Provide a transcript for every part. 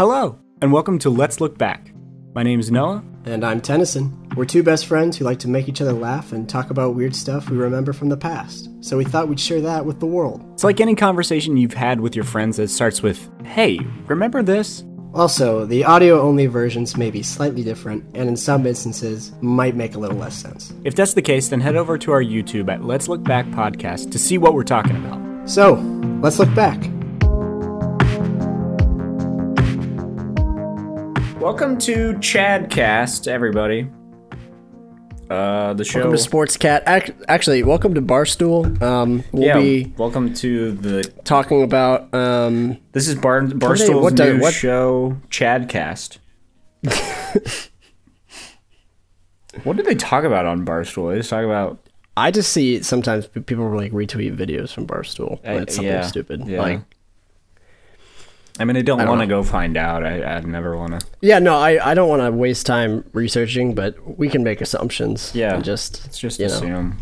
Hello, and welcome to Let's Look Back. My name is Noah. And I'm Tennyson. We're two best friends who like to make each other laugh and talk about weird stuff we remember from the past. So we thought we'd share that with the world. It's like any conversation you've had with your friends that starts with, Hey, remember this? Also, the audio only versions may be slightly different, and in some instances, might make a little less sense. If that's the case, then head over to our YouTube at Let's Look Back Podcast to see what we're talking about. So, let's look back. Welcome to Chadcast, everybody. Uh, the show. Welcome to Sportscat. Ac- Actually, welcome to Barstool. Um, we'll yeah, be welcome to the. talking about. Um, This is Bar- Barstool's what do- new what- show, Chadcast. what did they talk about on Barstool? They just talk about I just see sometimes people like retweet videos from Barstool. when Uh, something yeah, stupid. yeah. Like, I mean, I don't don't want to go find out. I, I'd never want to. yeah, no, I, I don't want to waste time researching, but we can make assumptions. Yeah. just Let's just you know, assume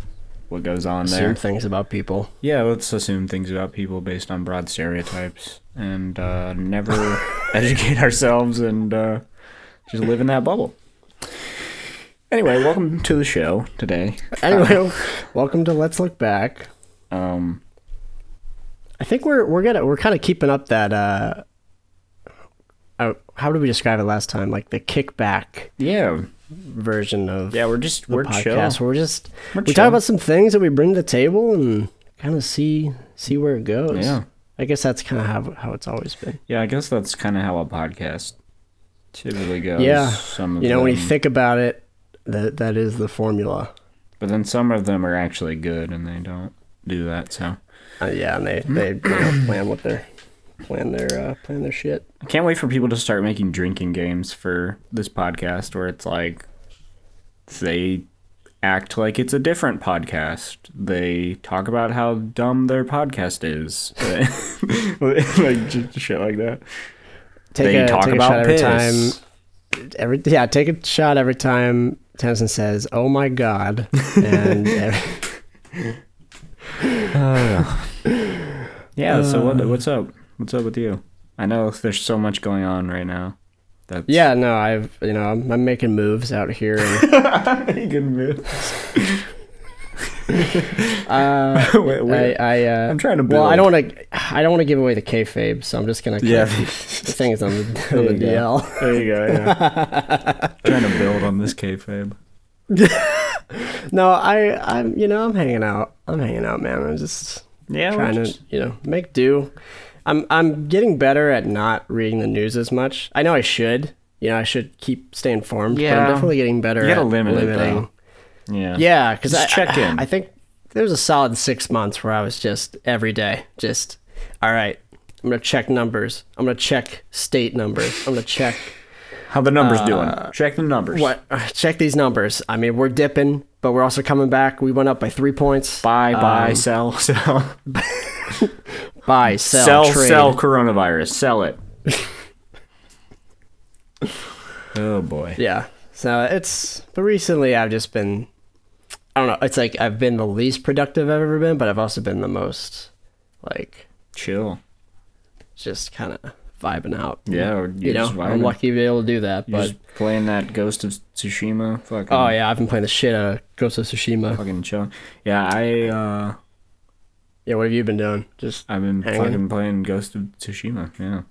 what goes on assume there. things about people. Yeah, let's assume things about people based on broad stereotypes and uh, never educate ourselves and uh, just live in that bubble. Anyway, welcome to the show today. Anyway, welcome to Let's Look Back. Um, I think we're we're gonna we're kind of keeping up that. uh uh, how did we describe it last time? Like the kickback yeah, version of yeah, we're just we're podcast. chill. We're just We're we chill. talk about some things that we bring to the table and kind of see see where it goes. Yeah. I guess that's kind of how how it's always been. Yeah, I guess that's kind of how a podcast typically goes. Yeah. some of You know, when you think about it, that that is the formula. but then some of them are actually good, and they don't do that. So Uh, yeah, and they they you know, plan what their plan their uh, plan their shit. I can't wait for people to start making drinking games for this podcast where it's like they act like it's a different podcast. They talk about how dumb their podcast is. like just shit like that. Take They a, talk take a about shot every time. Every yeah, take a shot every time Tennyson says, "Oh my god," and every, Yeah, so what Uh. what's up? What's up with you? I know there's so much going on right now. That's yeah, no, I've you know I'm, I'm making moves out here. And, good move. uh, Wait, wait. I, I uh, I'm trying to Well, I build. don't want to. I don't want to give away the kayfabe, so I'm just gonna. Yeah. the things on the, on There the. DL. There you go. Yeah. trying to build on this kayfabe. No, I, I'm. You know, I'm hanging out. I'm hanging out, man. I'm just Yeah, trying to, just- you know, make do. I'm, I'm getting better at not reading the news as much. I know I should. You know, I should keep stay informed. but Yeah. I'm definitely getting better. You gotta at limit limiting. though. Yeah. Yeah, because I check I, in. I think there was a solid six months where I was just every day, just all right. I'm gonna check numbers. I'm gonna check state numbers. I'm gonna check How the numbers doing? Check the numbers. what. uh, Check these numbers. I mean, we're dipping, but we're also coming back. We went up by three points. Buy, buy, Um, sell, sell, Buy, sell, sell, trade. sell coronavirus. Sell it. oh boy. Yeah. So it's but recently I've just been I don't know, it's like I've been the least productive I've ever been, but I've also been the most like Chill. just kind of vibing out. Yeah. Or You know, just I'm lucky to be able to do that, You're but just playing that Ghost of Tsushima. Fucking. oh yeah, I've been playing the shit out of Ghost of Tsushima. Fucking chill. Yeah, I uh, Yeah, what have you been doing? Just I've been Hanging? fucking playing Ghost of Tsushima. Yeah.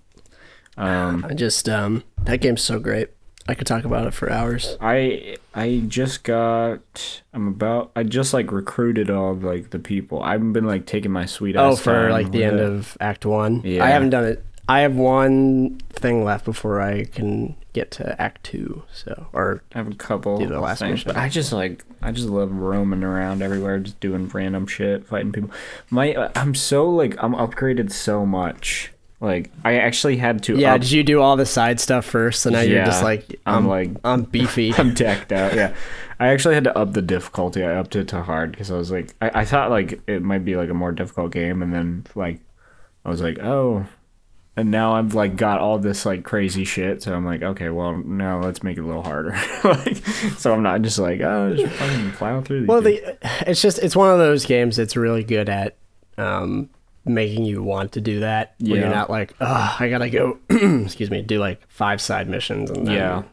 Um, I just um that game's so great. I could talk about it for hours. I I just got I'm about I just like recruited all of like the people. I haven't been like taking my sweet Oh, ass for time like the end it. of Act One. Yeah. I haven't done it. I have one thing left before I can get to Act Two. So, or I have a couple do the last things, mission. but I just like I just love roaming around everywhere, just doing random shit, fighting people. My I'm so like I'm upgraded so much. Like I actually had to. yeah, up- did you do all the side stuff first? So now you're just like, I'm I'm, like- I'm beefy. I'm decked out. Yeah, I actually had to up the difficulty. I upped it to hard because I was like, I, I thought like it might be like a more difficult game, and then like I was like, oh, and now I've like got all this like crazy shit. So I'm like, okay, well now let's make it a little harder. like, so I'm not just like, oh, just fucking plow through. These well, the, it's just it's one of those games that's really good at um, making you want to do that. Where Yeah. you're not like, oh, I gotta go. excuse me, do like five side missions, and then Yeah.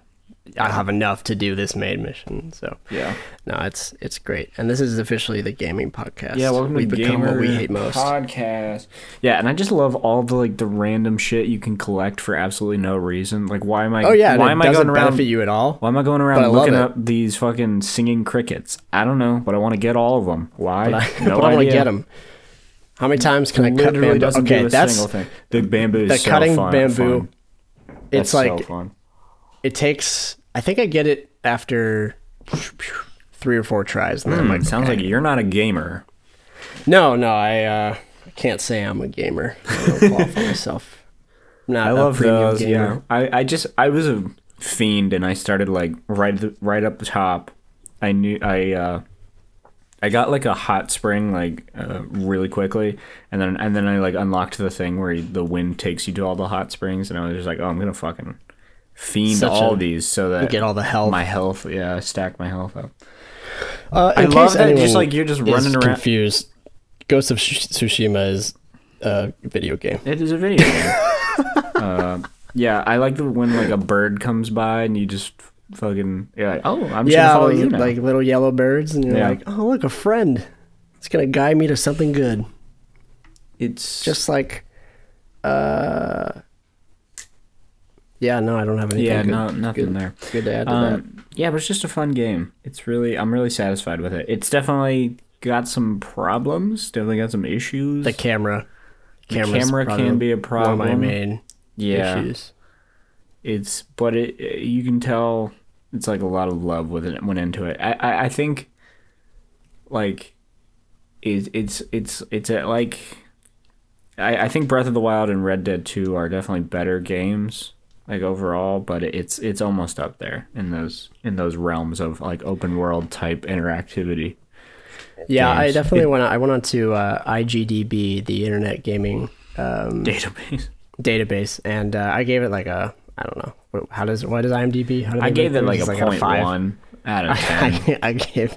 I have enough to do this main mission. So Yeah. no, it's it's great, and this is officially the gaming podcast. Yeah, welcome We've to become Gamer what we hate most. podcast. Yeah, and I just love all the like the random shit you can collect for absolutely no reason. Like, why am I? Oh yeah, why it am I going around? benefit you at all. Why am I going around looking up these fucking singing crickets? I don't know, but I want to get all of them. Why? But I, no but I want to get them. How many times can I cut Literally bamboo? doesn't Okay, do a that's single thing. The bamboo is the so cutting fun, bamboo. fun. It's That's like so it takes. I think I get it after three or four tries, and then Hmm, like, sounds okay. like you're not a gamer. No, no, I uh, can't say I'm a gamer. I myself. I'm Not I a love those. gamer. Yeah, I, I just I was a fiend, and I started like right the, right up the top. I knew I uh, I got like a hot spring like uh, really quickly, and then and then I like unlocked the thing where the wind takes you to all the hot springs, and I was just like, oh, I'm gonna fucking fiend Such all a- these so that Get all the health. my health. Yeah, stack my health up. Uh, I love that, just like, you're just running around- Confused. Ghost of Tsushima is a video game. It is a video game. uh, yeah, I like the when like a bird comes by and you just fucking yeah. Like, oh, I'm just yeah, gonna follow those, you now. like little yellow birds, and you're Yeah. like, oh look, a friend. It's gonna guide me to something good. it's Just like, uh, yeah, no, I don't have anything. yeah, good, no, nothing good, there. Good to add to that. Um, yeah, but it's just a fun game. It's really, I'm really satisfied with it. It's definitely got some problems. Definitely got some issues. The camera, The camera can be a One of problem. my main yeah, issues. it's but it you can tell it's like a lot of love with it went into it. I I, I think like it, it's it's it's a, like I I think Breath of the Wild and Red Dead Two are definitely better games like overall, but it's it's almost up there in those in those realms of like open world type interactivity. Yeah, I definitely It- went. I went on to uh, IGDB, the Internet Gaming um, Database. database, and uh, I gave it like a I don't know how does why does IMDb? How do I gave it like a out point of one out of ten. I, I gave,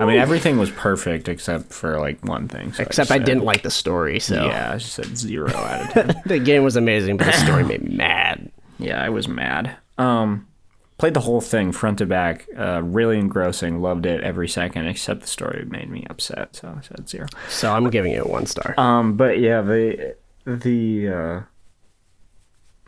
I mean, everything was perfect except for like one thing. so except I said- didn't like the story. So Yeah, I just said zero out of ten. the game was amazing, but the story made me mad. Yeah, I was mad. Um, played the whole thing front to back. Uh, really engrossing. Loved it every second, except the story made me upset. So I said zero. So I'm giving it one star. Um, but yeah, the the uh,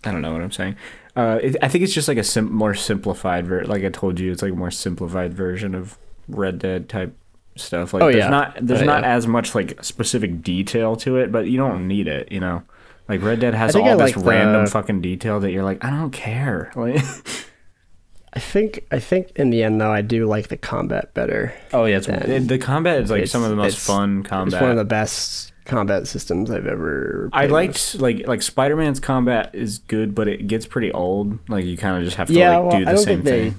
I don't know what I'm saying. Uh, it, I think it's just like a sim- more simplified ver- Like I told you, it's like a more simplified version of Red Dead type stuff. Like Oh, there's yeah. not there's Oh, not yeah. as much like specific detail to it, but you don't need it. You know, like Red Dead has all I this like the- random fucking detail that you're like, I don't care. Like, I think I think in the end though, I do like the combat better. oh yeah, it's, it- the combat is like it's- some of the most it's- fun It's combat. one of the best combat systems I've ever. I liked like like Spider Man's combat is good, but it gets pretty old. Like you kind of just have to Yeah, like well, do I the don't same think they- thing.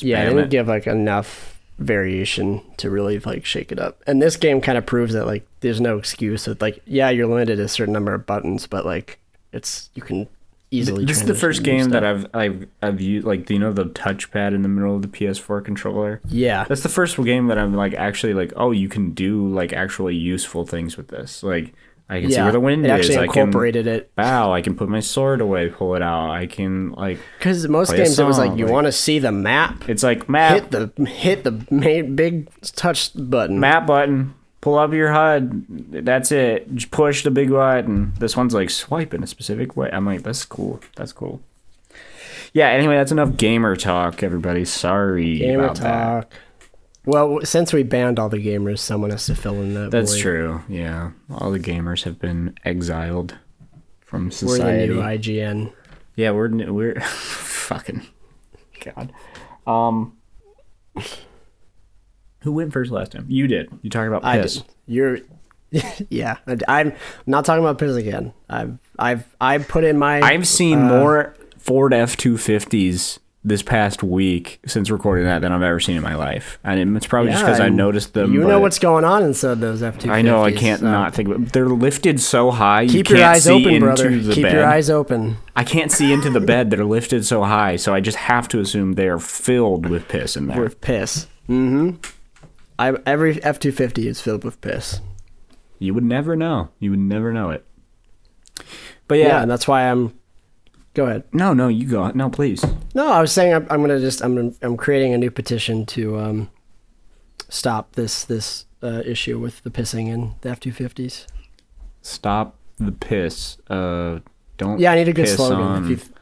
Yeah, Spam didn't it. give like enough variation to really like shake it up. And this game kind of proves that like there's no excuse. That like yeah, you're limited to a certain number of buttons, but like it's you can easily. This is the first game that. I've I've I've used like do you know the touchpad in the middle of the PS4 controller? Yeah, That's the first game that I'm like actually like oh you can do like actually useful things with this. Like I can see where the wind it is. actually I can incorporated it bow. I can put my sword away, pull it out. I can like because most games it was like you like- want to see the map, it's like map hit the hit the main big touch button. map button. Pull up your HUD. That's it. Just push the big button. This one's like swipe in a specific way. I'm like, that's cool. That's cool. Yeah. Anyway, that's enough gamer talk, everybody. Sorry Gamer about that. Well, since we banned all the gamers, someone has to fill in that. That's void. true. Yeah, all the gamers have been exiled from society. We're the new IGN. yeah, we're n- we're fucking god. Um, who went first last time? You did. You talked about I piss. did. You're. yeah, I- I'm not talking about piss again. I've I've I put in my. I've seen uh, more Ford F two fifties this past week since recording that than I've ever seen in my life, and it's probably just because I noticed them. You know what's going on inside those F two. I know. I can't not think. Of it. They're lifted so high. Keep you your eyes open, brother. Keep bed. your eyes open. I can't see into the bed. They're lifted so high, so I just have to assume they are filled with piss in there. With piss. Mm-hmm. I every F two fifty is filled with piss. You would never know. You would never know it. But Yeah, yeah, and that's why I'm. Go ahead. no, no, you go. No, please. No, I was saying I'm, I'm gonna just I'm I'm creating a new petition to um, stop this this uh, issue with the pissing in the F two fifties. Stop the piss. Uh, don't. Yeah, I need a good piss slogan. On, If you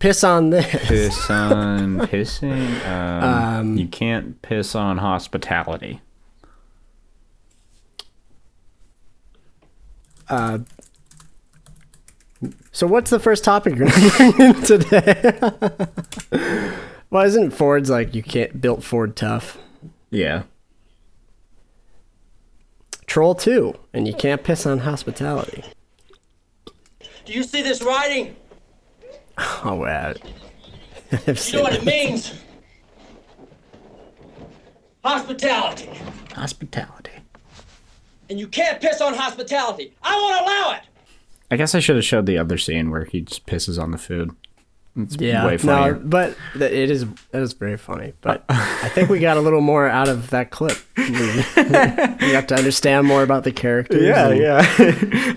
piss on this, piss on pissing. Um, Um, you can't piss on hospitality. uh, so what's the first topic you're gonna bring in today? well, isn't Ford's like you can't built Ford tough? Yeah. Troll two, and you can't piss on hospitality. Do you see this writing? Oh, wow. You know what it means? Hospitality. Hospitality. And you can't piss on hospitality. I won't allow it. I guess I should have showed the other scene where he just pisses on the food. It's Yeah, way funnier. no, but th- it is it is very funny. But I think we got a little more out of that clip. We, we got to understand more about the characters. and- yeah.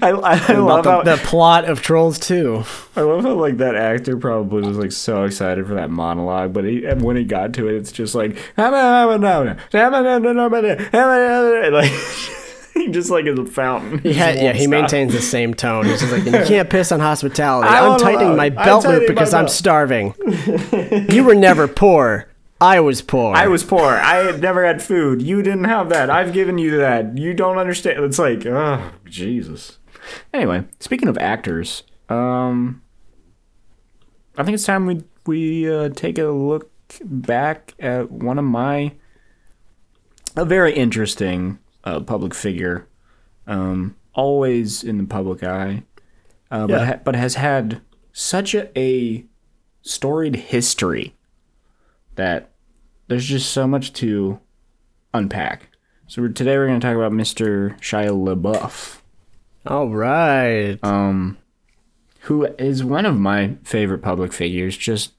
I, I, I and love about how the, the plot of Trolls 2. I love how like that actor probably was like so excited for that monologue, but he and when he got to it, it's just like like he just like is a fountain. He yeah, he stop. maintains the same tone. He's just like, you can't piss on hospitality. I I'm tightening my belt loop because I'm belt." starving. you were never poor. I was poor. I was poor. I had never had food. You didn't have that. I've given you that. You don't understand. It's like, oh, Jesus. Anyway, speaking of actors, um, I think it's time we we uh, take a look back at one of my a very interesting uh, public figure, um, always in the public eye, uh, but Yeah. ha- but has had such a, a storied history that there's just so much to unpack. So we're, today we're going to talk about Mr. Shia LaBeouf, All right. um, who is one of my favorite public figures, just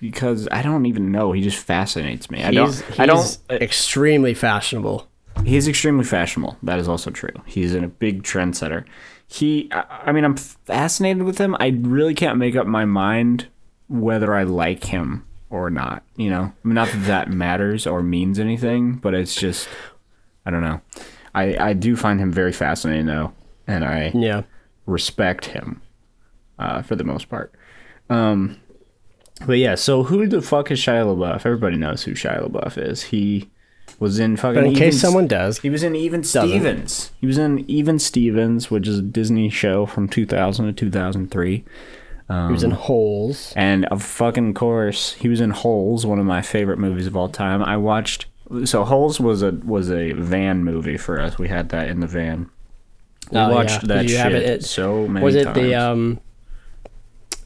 because I don't even know. He just fascinates me. I don't. he's, I don't. extremely fashionable. He's extremely fashionable. That is also true. He's in a big trendsetter. He, I, I mean, I'm fascinated with him. I really can't make up my mind whether I like him or not. You know, I mean, not that that matters or means anything, but it's just, I don't know. I, I do find him very fascinating though, and I Yeah. respect him uh, for the most part. Um, but yeah, so who the fuck is Shia LaBeouf? Everybody knows who Shia LaBeouf is. He was in fucking. But in Even case someone does, he was in Even Stevens. He was in Even Stevens, which is a Disney show from 2000 to 2003. he was in Holes. And of fucking course, he was in Holes, one of my favorite movies of all time. I watched. So Holes was a was a van movie for us. We had that in the van. We Oh, watched yeah. that you shit have it at- so many Was it times. the um?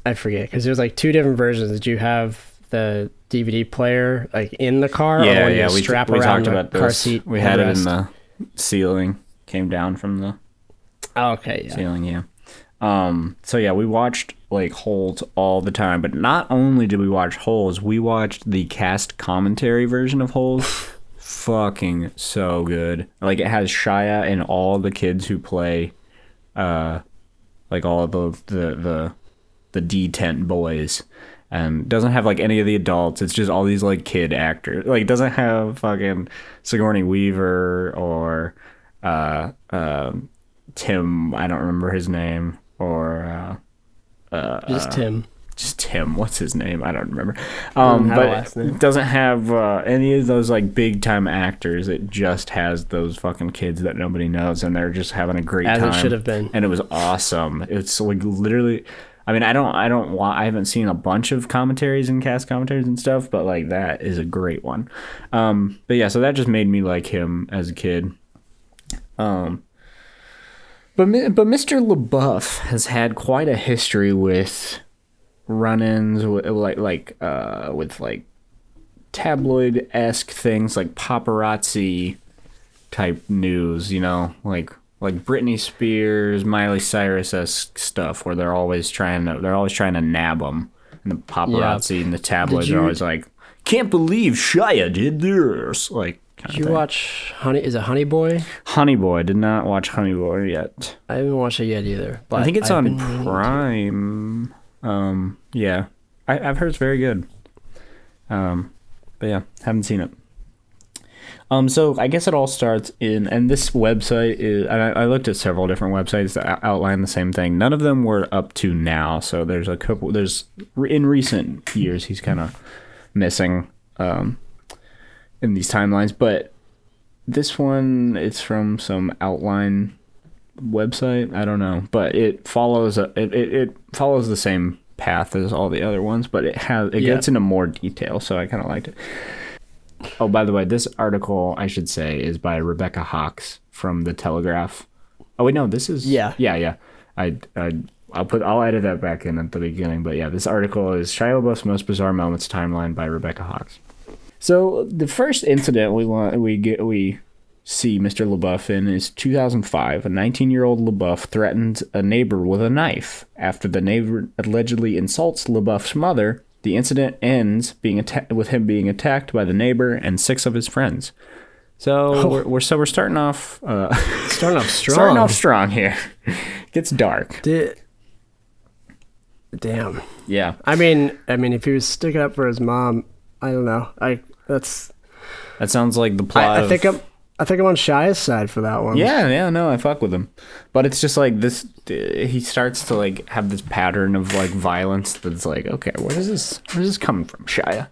I forget because there's like two different versions. Did you have the DVD player like in the car? yeah, you yeah. We, strap we around talked the about car this. seat. we had it in the ceiling. Came down from the Oh, okay, yeah. ceiling, yeah. Um, so yeah, we watched like Holes all the time, but not only did we watch Holes, we watched the cast commentary version of Holes. Fucking so good. Like it has Shia and all the kids who play uh like all the the the the D tent boys. And doesn't have like any of the adults. It's just all these like kid actors. Like doesn't have fucking Sigourney Weaver or uh um Tim, I don't remember his name, or uh, uh, Just Tim. just Tim. What's his name? I don't remember. Um, but it doesn't have uh, any of those like big time actors. It just has those fucking kids that nobody knows, and they're just having a great As it time. should have been. and it was awesome. It's like literally. I mean, I don't, I don't want, I haven't seen a bunch of commentaries and cast commentaries and stuff, but like that is a great one. Um, but yeah, so that just made me like him as a kid. Um, but but Mr. LaBeouf has had quite a history with run-ins with like like uh with like tabloid esque things like paparazzi type news, you know, like like Britney Spears, Miley Cyrus esque stuff, where they're always trying to they're always trying to nab them, and the paparazzi and the tabloids you- are always like, "Can't believe Shia did this," like Did you watch Honey? Is it Honey Boy? Honey Boy. Did not watch Honey Boy yet. I haven't watched it yet either. But I think it's I've on been meaning to. Prime. Um, yeah, I, I've heard it's very good. Um, but yeah, haven't seen it. Um, so I guess it all starts in, and this website is. And I, I looked at several different websites that ou- outline the same thing. None of them were up to now. So there's a couple. There's in recent years he's kind of missing um, in these timelines, but this one it's from some outline website. I don't know, but it follows a, it, it, it follows the same path as all the other ones, but it has it Yeah. gets into more detail, so I kind of liked it. Oh, by the way, this article I should say is by Rebecca Hawkes from the Telegraph. Oh wait, no, this is Yeah. yeah, yeah. I I I'll put I'll edit that back in at the beginning, but yeah, this article is Shia LaBeouf's most bizarre moments timeline by Rebecca Hawkes. So the first incident we want we get we see Mr. LaBeouf in is 2005. A 19-year-old LaBeouf threatens a neighbor with a knife after the neighbor allegedly insults LaBeouf's mother. The incident ends being atta- with him being attacked by the neighbor and six of his friends. So we're, we're so we're starting off uh, Starting off strong. starting off strong here. Gets dark. Damn. Yeah. I mean, I mean, if he was sticking up for his mom, I don't know. I that's. That sounds like the plot. I, I think I'm. I think I'm on Shia's side for that one. Yeah, yeah, no, I fuck with him, but it's just like this. uh, He starts to like have this pattern of like violence that's like, okay, where is this? Where's this coming from, Shia?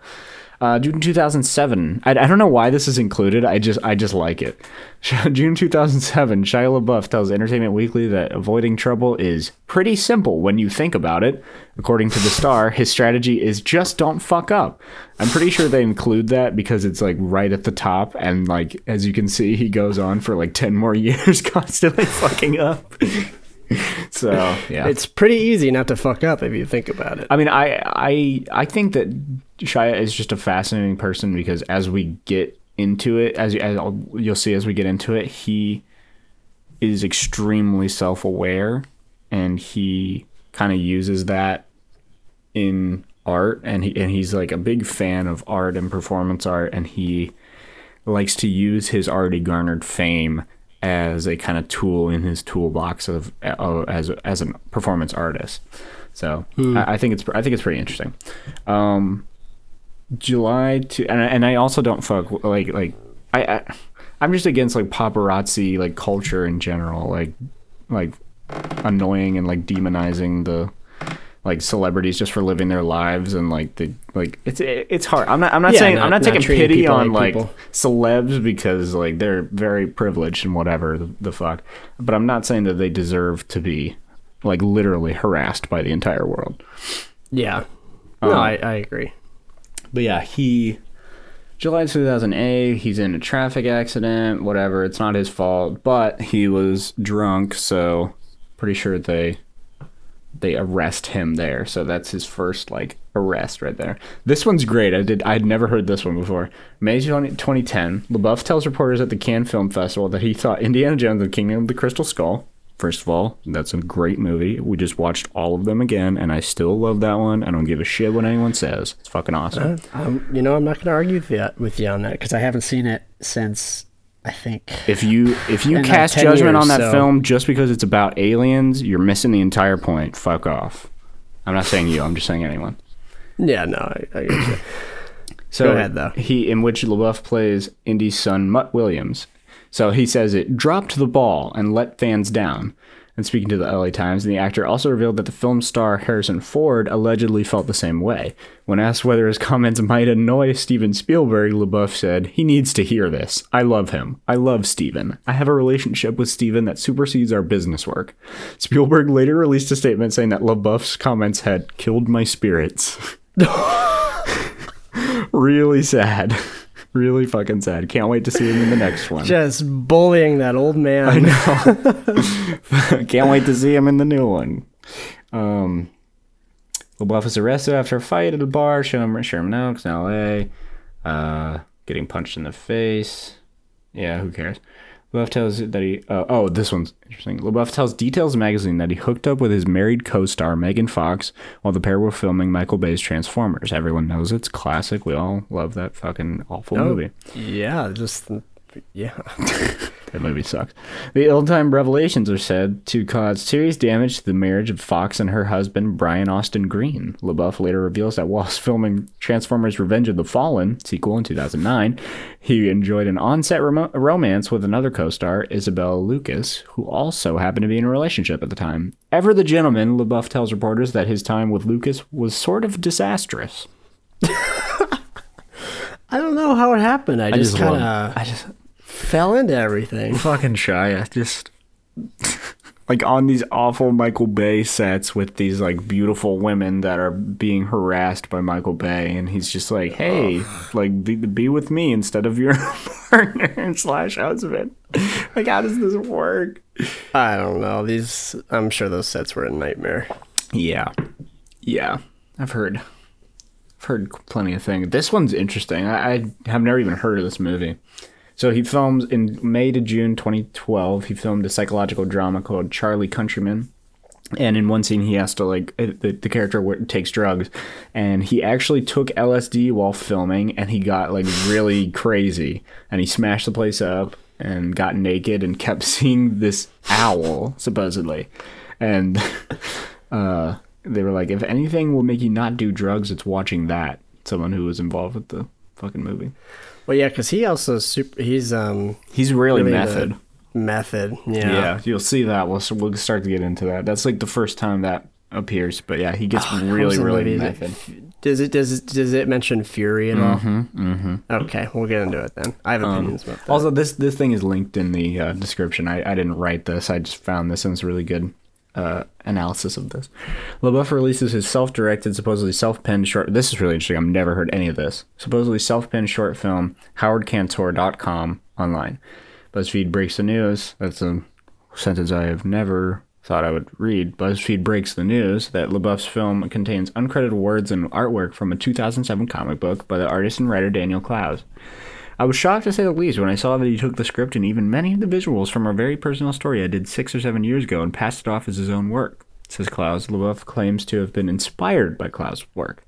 Uh, June 2007. I, I don't know why this is included. I just I just like it. June 2007. Shia LaBeouf tells Entertainment Weekly that avoiding trouble is pretty simple when you think about it. According to the Star, his strategy is just don't fuck up. I'm pretty sure they include that because it's like right at the top, and like as you can see, he goes on for like 10 more years, constantly fucking up. so yeah, It's pretty easy not to fuck up if you think about it. I mean, I I I think that Shia is just a fascinating person because as we get into it, as, you, as you'll see as we get into it, he is extremely self-aware, and he kind of uses that in art, and he and he's like a big fan of art and performance art, and he likes to use his already garnered fame as a kind of tool in his toolbox of uh, as as a performance artist. So I, I think it's I think it's pretty interesting. Um, July to and I, and I also don't fuck like like I, I I'm just against like paparazzi like culture in general like like annoying and like demonizing the like celebrities just for living their lives and like the like it's it's hard. I'm not I'm not Yeah, saying not- I'm not not taking pity on like like celebs because like they're very privileged and whatever the, the fuck. But I'm not saying that they deserve to be like literally harassed by the entire world. Yeah. No, Um, I, I agree. But yeah, he July 2008, he's in a traffic accident, whatever. It's not his fault, but he was drunk, so pretty sure they they arrest him there. So that's his first like arrest right there. This one's great. I did I'd never heard this one before. May 20, 2010, LaBeouf tells reporters at the Cannes Film Festival that he thought Indiana Jones and the Kingdom of the Crystal Skull First of all, that's a great movie. We just watched all of them again, and I still love that one. I don't give a shit what anyone says. It's fucking awesome. Um, you know, I'm not going to argue with you, with you on that because I haven't seen it since I think. If you if you cast 10 judgment on that so- film just because it's about aliens, you're missing the entire point. Fuck off. I'm not saying you. I'm just saying anyone. Yeah, no, I, I get you. So Go ahead, though. He in which LaBeouf plays Indy's son Mutt Williams. So he says it dropped the ball and let fans down. And speaking to the LA Times, the actor also revealed that the film star Harrison Ford allegedly felt the same way. When asked whether his comments might annoy Steven Spielberg, LaBeouf said, "He needs to hear this. I love him. I love Steven. I have a relationship with Steven that supersedes our business work." Spielberg later released a statement saying that LaBeouf's comments had killed my spirits. really sad. Really fucking sad. Can't wait to see him in the next one. Just bullying that old man. I know. Can't wait to see him in the new one. Um, LaBeouf is arrested after a fight at a bar. Sherman, Sherman Oaks in LA. Uh, getting punched in the face. Yeah, who cares? LaBeouf tells that he. Uh, oh, this one's interesting. LaBeouf tells Details magazine that he hooked up with his married co-star Megan Fox while the pair were filming Michael Bay's Transformers. Everyone knows it's classic. We all love that fucking awful movie. Yeah, just yeah. That movie sucks. The ill-timed revelations are said to cause serious damage to the marriage of Fox and her husband, Brian Austin Green. LaBeouf later reveals that whilst filming Transformers Revenge of the Fallen, sequel in 2009, he enjoyed an on-set rom- romance with another co-star, Isabel Lucas, who also happened to be in a relationship at the time. Ever the gentleman, LaBeouf tells reporters that his time with Lucas was sort of disastrous. I don't know how it happened. I, just, love- kind of I just fell into everything. fucking shy. I just like on these awful Michael Bay sets with these like beautiful women that are being harassed by Michael Bay, and he's just like, "Hey, like be, be with me instead of your partner slash husband." Like, how does this work? I don't know. These, I'm sure those sets were a nightmare. Yeah, yeah, I've heard. I've heard plenty of things. This one's interesting. I, I have never even heard of this movie. So he films in May to June 2012. He filmed a psychological drama called Charlie Countryman. And in one scene, he has to like uh, the, the character takes drugs, and he actually took LSD while filming, and he got like really crazy, and he smashed the place up and got naked and kept seeing this owl supposedly, and uh, they were like, if anything will make you not do drugs, it's watching that. Someone who was involved with the fucking movie. Well, yeah, because he also super. He's um He's really, really method. method. Yeah. Yeah. you'll see that. We'll we'll start to get into that. That's like the first time that appears. But yeah, he gets What really really movie? Is it method. Does it does it does it mention Fury at all? Mm-hmm, mm-hmm. Okay, we'll get into it then. I have opinions about that. Also, this this thing is linked in the uh, description. I, I didn't write this. I just found this and it's really good uh, analysis of this. LaBeouf releases his self-directed, supposedly self-penned short. This is really interesting. I've never heard any of this. Supposedly self-penned short film, HowardCantour.com online. BuzzFeed breaks the news. That's a sentence I have never thought I would read. BuzzFeed breaks the news that LaBeouf's film contains uncredited words and artwork from a 2007 comic book by the artist and writer Daniel Clowes. I was shocked to say the least when I saw that he took the script and even many of the visuals from a very personal story I did six or seven years ago and passed it off as his own work. Says Clowes. LaBeouf claims to have been inspired by Clowes' work.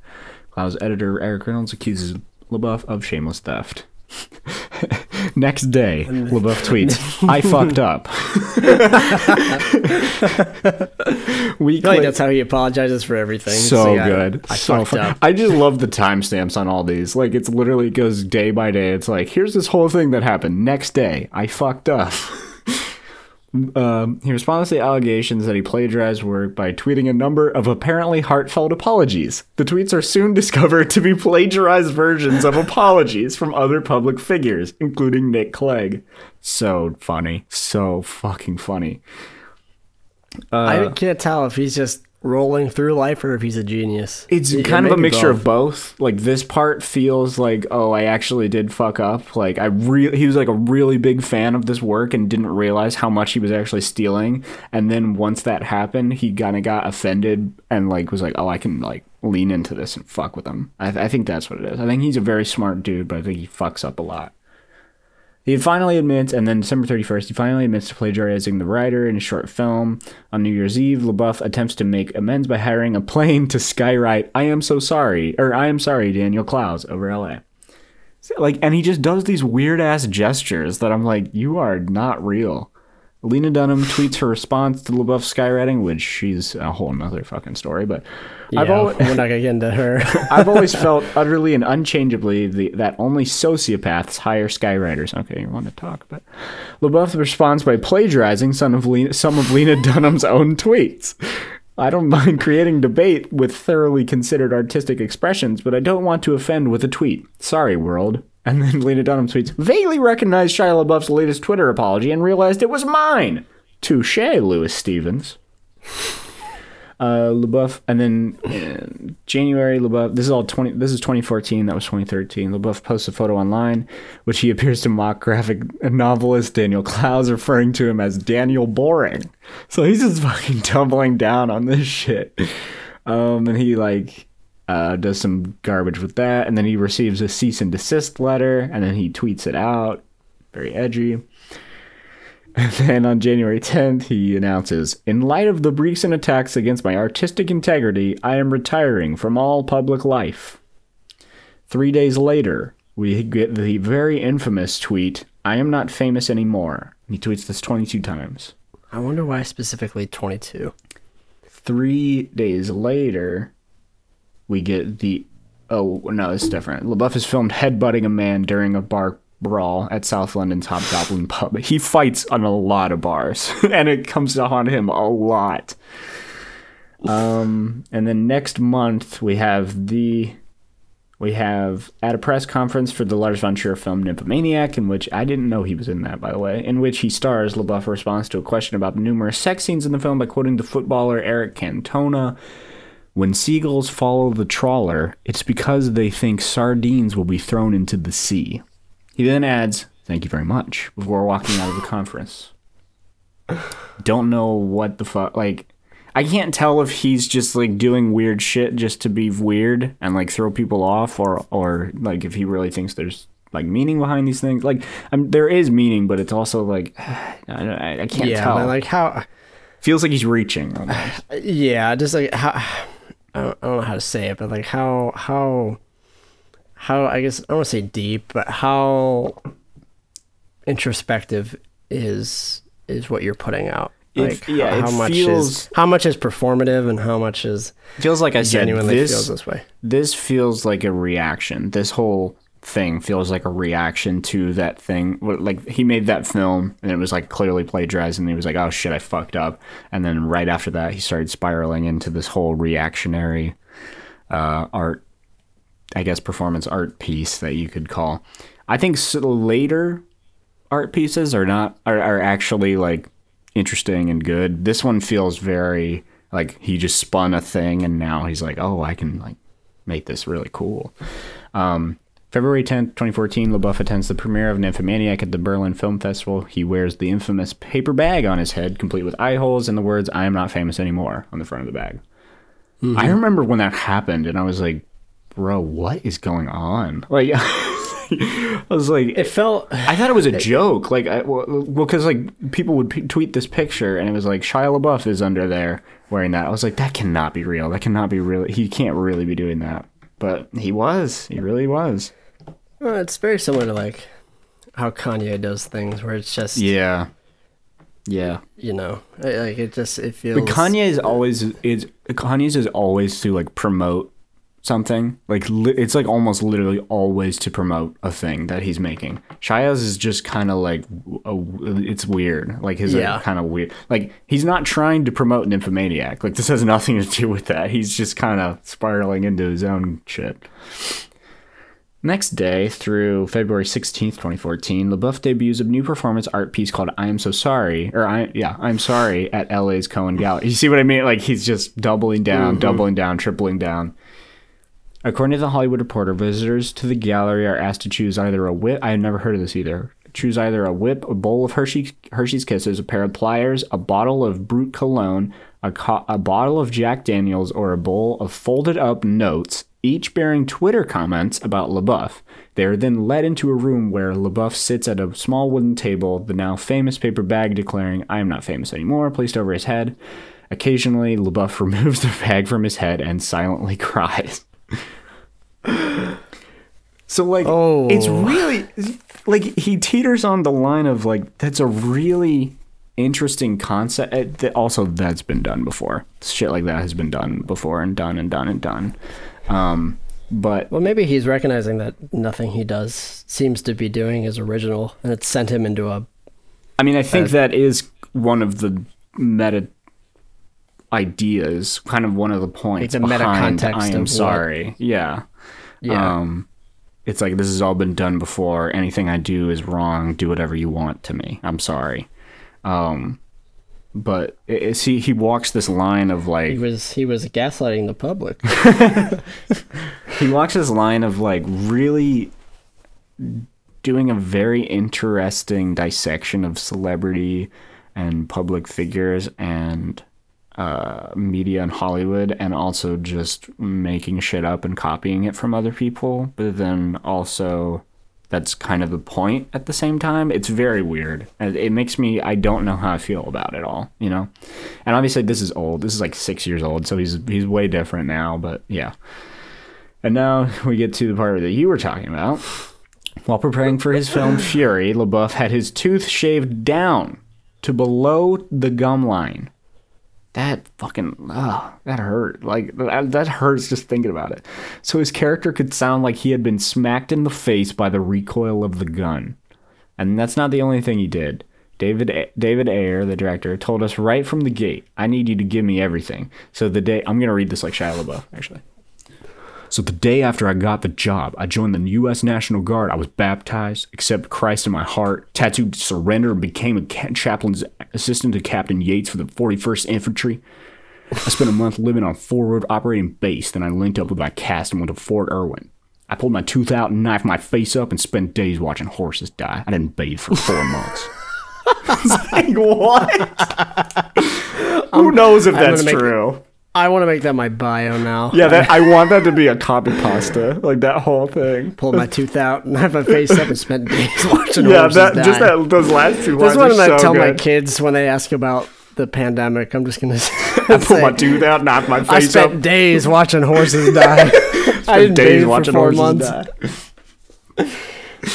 Clowes' editor Eric Reynolds accuses LaBeouf of shameless theft. Next day, LaBeouf tweets, "I fucked up." I feel like that's how he apologizes for everything. so yeah, good. I so fucked fun. up. I just love the timestamps on all these. Like it's literally goes day by day. It's like here's this whole thing that happened. Next day, I fucked up. um, he responds to the allegations that he plagiarized work by tweeting a number of apparently heartfelt apologies. The tweets are soon discovered to be plagiarized versions of apologies from other public figures, including Nick Clegg. So funny. So fucking funny. I can't tell if he's just rolling through life or if he's a genius. It's It- it kind may of a mixture both. of both. Like this part feels like, oh, I actually did fuck up. Like I really, he was like a really big fan of this work and didn't realize how much he was actually stealing. And then once that happened, he kind of got offended and like was like, oh, I can like lean into this and fuck with him. I, I think that's what it is. I think he's a very smart dude, but I think he fucks up a lot. He finally admits, and then December 31st, he finally admits to plagiarizing the writer in a short film. On New Year's Eve, LaBeouf attempts to make amends by hiring a plane to skywrite I am so sorry, or I am sorry, Daniel Clowes over LA. Like, and he just does these weird ass gestures that I'm like, you are not real. Lena Dunham tweets her response to LaBeouf's skywriting, which she's a whole nother fucking story, but I've always, we're not gonna get into her. I've always felt utterly and unchangeably the, that only sociopaths hire skywriters. Okay, you want to talk, but LaBeouf responds by plagiarizing some of Lena, some of Lena Dunham's own tweets. I don't mind creating debate with thoroughly considered artistic expressions, but I don't want to offend with a tweet. Sorry, world. And then Lena Dunham tweets, vaguely recognized Shia LaBeouf's latest Twitter apology and realized it was mine. Touche, Louis Stevens uh, LaBeouf, and then in January, LaBeouf. This is all twenty. This is 2014. That was 2013. LaBeouf posts a photo online, which he appears to mock graphic novelist Daniel Clowes, referring to him as Daniel Boring. So he's just fucking tumbling down on this shit. Um, and he like uh, does some garbage with that, and then he receives a cease and desist letter, and then he tweets it out. Very edgy. And then on January 10th, he announces In light of the recent attacks against my artistic integrity, I am retiring from all public life. Three days later, we get the very infamous tweet I am not famous anymore. He tweets this 22 times. I wonder why specifically 22. Three days later, we get the. Oh, no, it's different. LaBeouf is filmed headbutting a man during a bar brawl at South London's Hobgoblin Pub. He fights on a lot of bars, and it comes to haunt him a lot. Um, and then next month we have the we have at a press conference for the Lars von Trier film Nymphomaniac, in which I didn't know he was in that, by the way, in which he stars. LaBeouf responds to a question about the numerous sex scenes in the film by quoting the footballer Eric Cantona. When seagulls follow the trawler, it's because they think sardines will be thrown into the sea. He then adds, Thank you very much, before walking out of the conference. Don't know what the fuck. Like, I can't tell if he's just like doing weird shit just to be weird and like throw people off, or or like if he really thinks there's like meaning behind these things. Like, I'm, there is meaning, but it's also like I, I, I can't yeah, tell. like how Feels like he's reaching. almost. yeah, just like how I don't, I don't know how to say it, but like how how how I guess I don't want to say deep, but how introspective is is what you're putting out. It- Like yeah, how, how much feels- is how much is performative and how much is feels like I said. genuinely This feels this way. this feels like a reaction. This whole thing feels like a reaction to that thing. Like he made that film and it was like clearly plagiarized, and he was like, "Oh shit, I fucked up." And then right after that, he started spiraling into this whole reactionary uh, art, I guess, performance art piece that you could call. I think later art pieces are not are, are actually like interesting and good. This one feels very like he just spun a thing and now he's like, oh, I can like make this really cool. Um, February 10th, 2014, LaBeouf attends the premiere of Nymphomaniac at the Berlin Film Festival. He wears the infamous paper bag on his head, complete with eye holes and the words, I am not famous anymore, on the front of the bag. Mm-hmm. I remember when that happened and I was like, bro, what is going on? Like, I was like, It felt I thought it was a joke. Like, I, well, because like people would p- tweet this picture, and it was like Shia LaBeouf is under there wearing that. I was like, that cannot be real. That cannot be real. He can't really be doing that. But he was. He really was. well, it's very similar to like how Kanye does things where it's just Yeah. Yeah. you know like it just it feels But Kanye is always is Kanye's is always to like promote something. Like li- it's like almost literally always to promote a thing that he's making. Shia's is just kind of like a, it's weird. Like his Yeah. kind of weird. Like he's not trying to promote Nymphomaniac. Like this has nothing to do with that. He's just kind of spiraling into his own shit. Next day through February 16th, 2014, LaBeouf debuts a new performance art piece called I Am So Sorry, or I, yeah, I'm Sorry at LA's Cohen Gallery. You see what I mean? Like he's just doubling down, mm-hmm. doubling down, tripling down. According to the Hollywood Reporter, visitors to the gallery are asked to choose either a whip. I had never heard of this either. Choose either a whip, a bowl of Hershey, Hershey's Kisses, a pair of pliers, a bottle of Brut Cologne, a, co- a bottle of Jack Daniels, or a bowl of folded up notes, each bearing Twitter comments about LaBeouf. They are then led into a room where LaBeouf sits at a small wooden table, the now famous paper bag declaring, I am not famous anymore, placed over his head. Occasionally, LaBeouf removes the bag from his head and silently cries. So like Oh. it's really like he teeters on the line of like that's a really interesting concept. that Also, that's been done before. Shit like that has been done before and done and done and done. Um, but well maybe he's recognizing that nothing he does seems to be doing is original and it's sent him into a I mean, I think that is one of the meta ideas, kind of one of the points the meta behind context I am what- sorry. Yeah. yeah Um, it's like this has all been done before. Anything I do is wrong. Do whatever you want to me. I'm sorry. Um, but it, see, he walks this line of like he was he was gaslighting the public he walks this line of like really doing a very interesting dissection of celebrity and public figures and uh, media in Hollywood, and also just making shit up and copying it from other people, but then also that's kind of the point at the same time. It's very weird. It makes me I don't know how I feel about it all, you know. And obviously this is old. This is like 6 years old, so he's he's way different now, but yeah. And now we get to the part that you were talking about. While preparing for his film Fury, LaBeouf had his tooth shaved down to below the gum line. That fucking, ugh, that hurt. Like, that, that hurts just thinking about it. So his character could sound like he had been smacked in the face by the recoil of the gun. And that's not the only thing he did. David A- David Ayer, the director, told us right from the gate, "I need you to give me everything." So the day I'm gonna read this like Shia LaBeouf, actually. So the day after I got the job, I joined the U.S. National Guard. I was baptized, accepted Christ in my heart, tattooed surrender, and became a chaplain's assistant to Captain Yates for the 41st Infantry. I spent a month living on forward operating base. Then I linked up with my cast and went to Fort Irwin. I pulled my tooth out and knifed my face up and spent days watching horses die. I didn't bathe for four months. like, what? Who knows if I'm that's true? I want to make that my bio now. Yeah, that, I want that to be a copy pasta, like that whole thing. Pulled my tooth out and have my face up and spent days watching Yeah, horses that die. just that those last two That's lines what are I'm gonna so tell my kids when they ask about the pandemic. I'm just gonna I pulled my tooth out, knocked my face I spent up. days watching horses die. I didn't days watching horses months. die.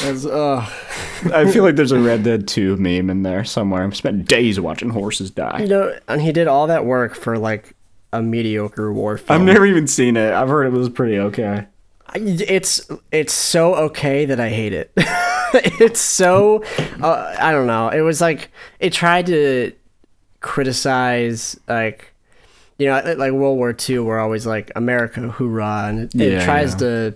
Ugh. I feel like there's a Red Dead 2 meme in there somewhere. I spent days watching horses You die. know, and he did all that work for like a mediocre war film. I've never even seen it. I've heard it was pretty okay. It's it's so okay that I hate it. it's so uh, I don't know. It was like it tried to criticize like you know like World War II. We're always like America, hoorah, and it, it tries yeah. to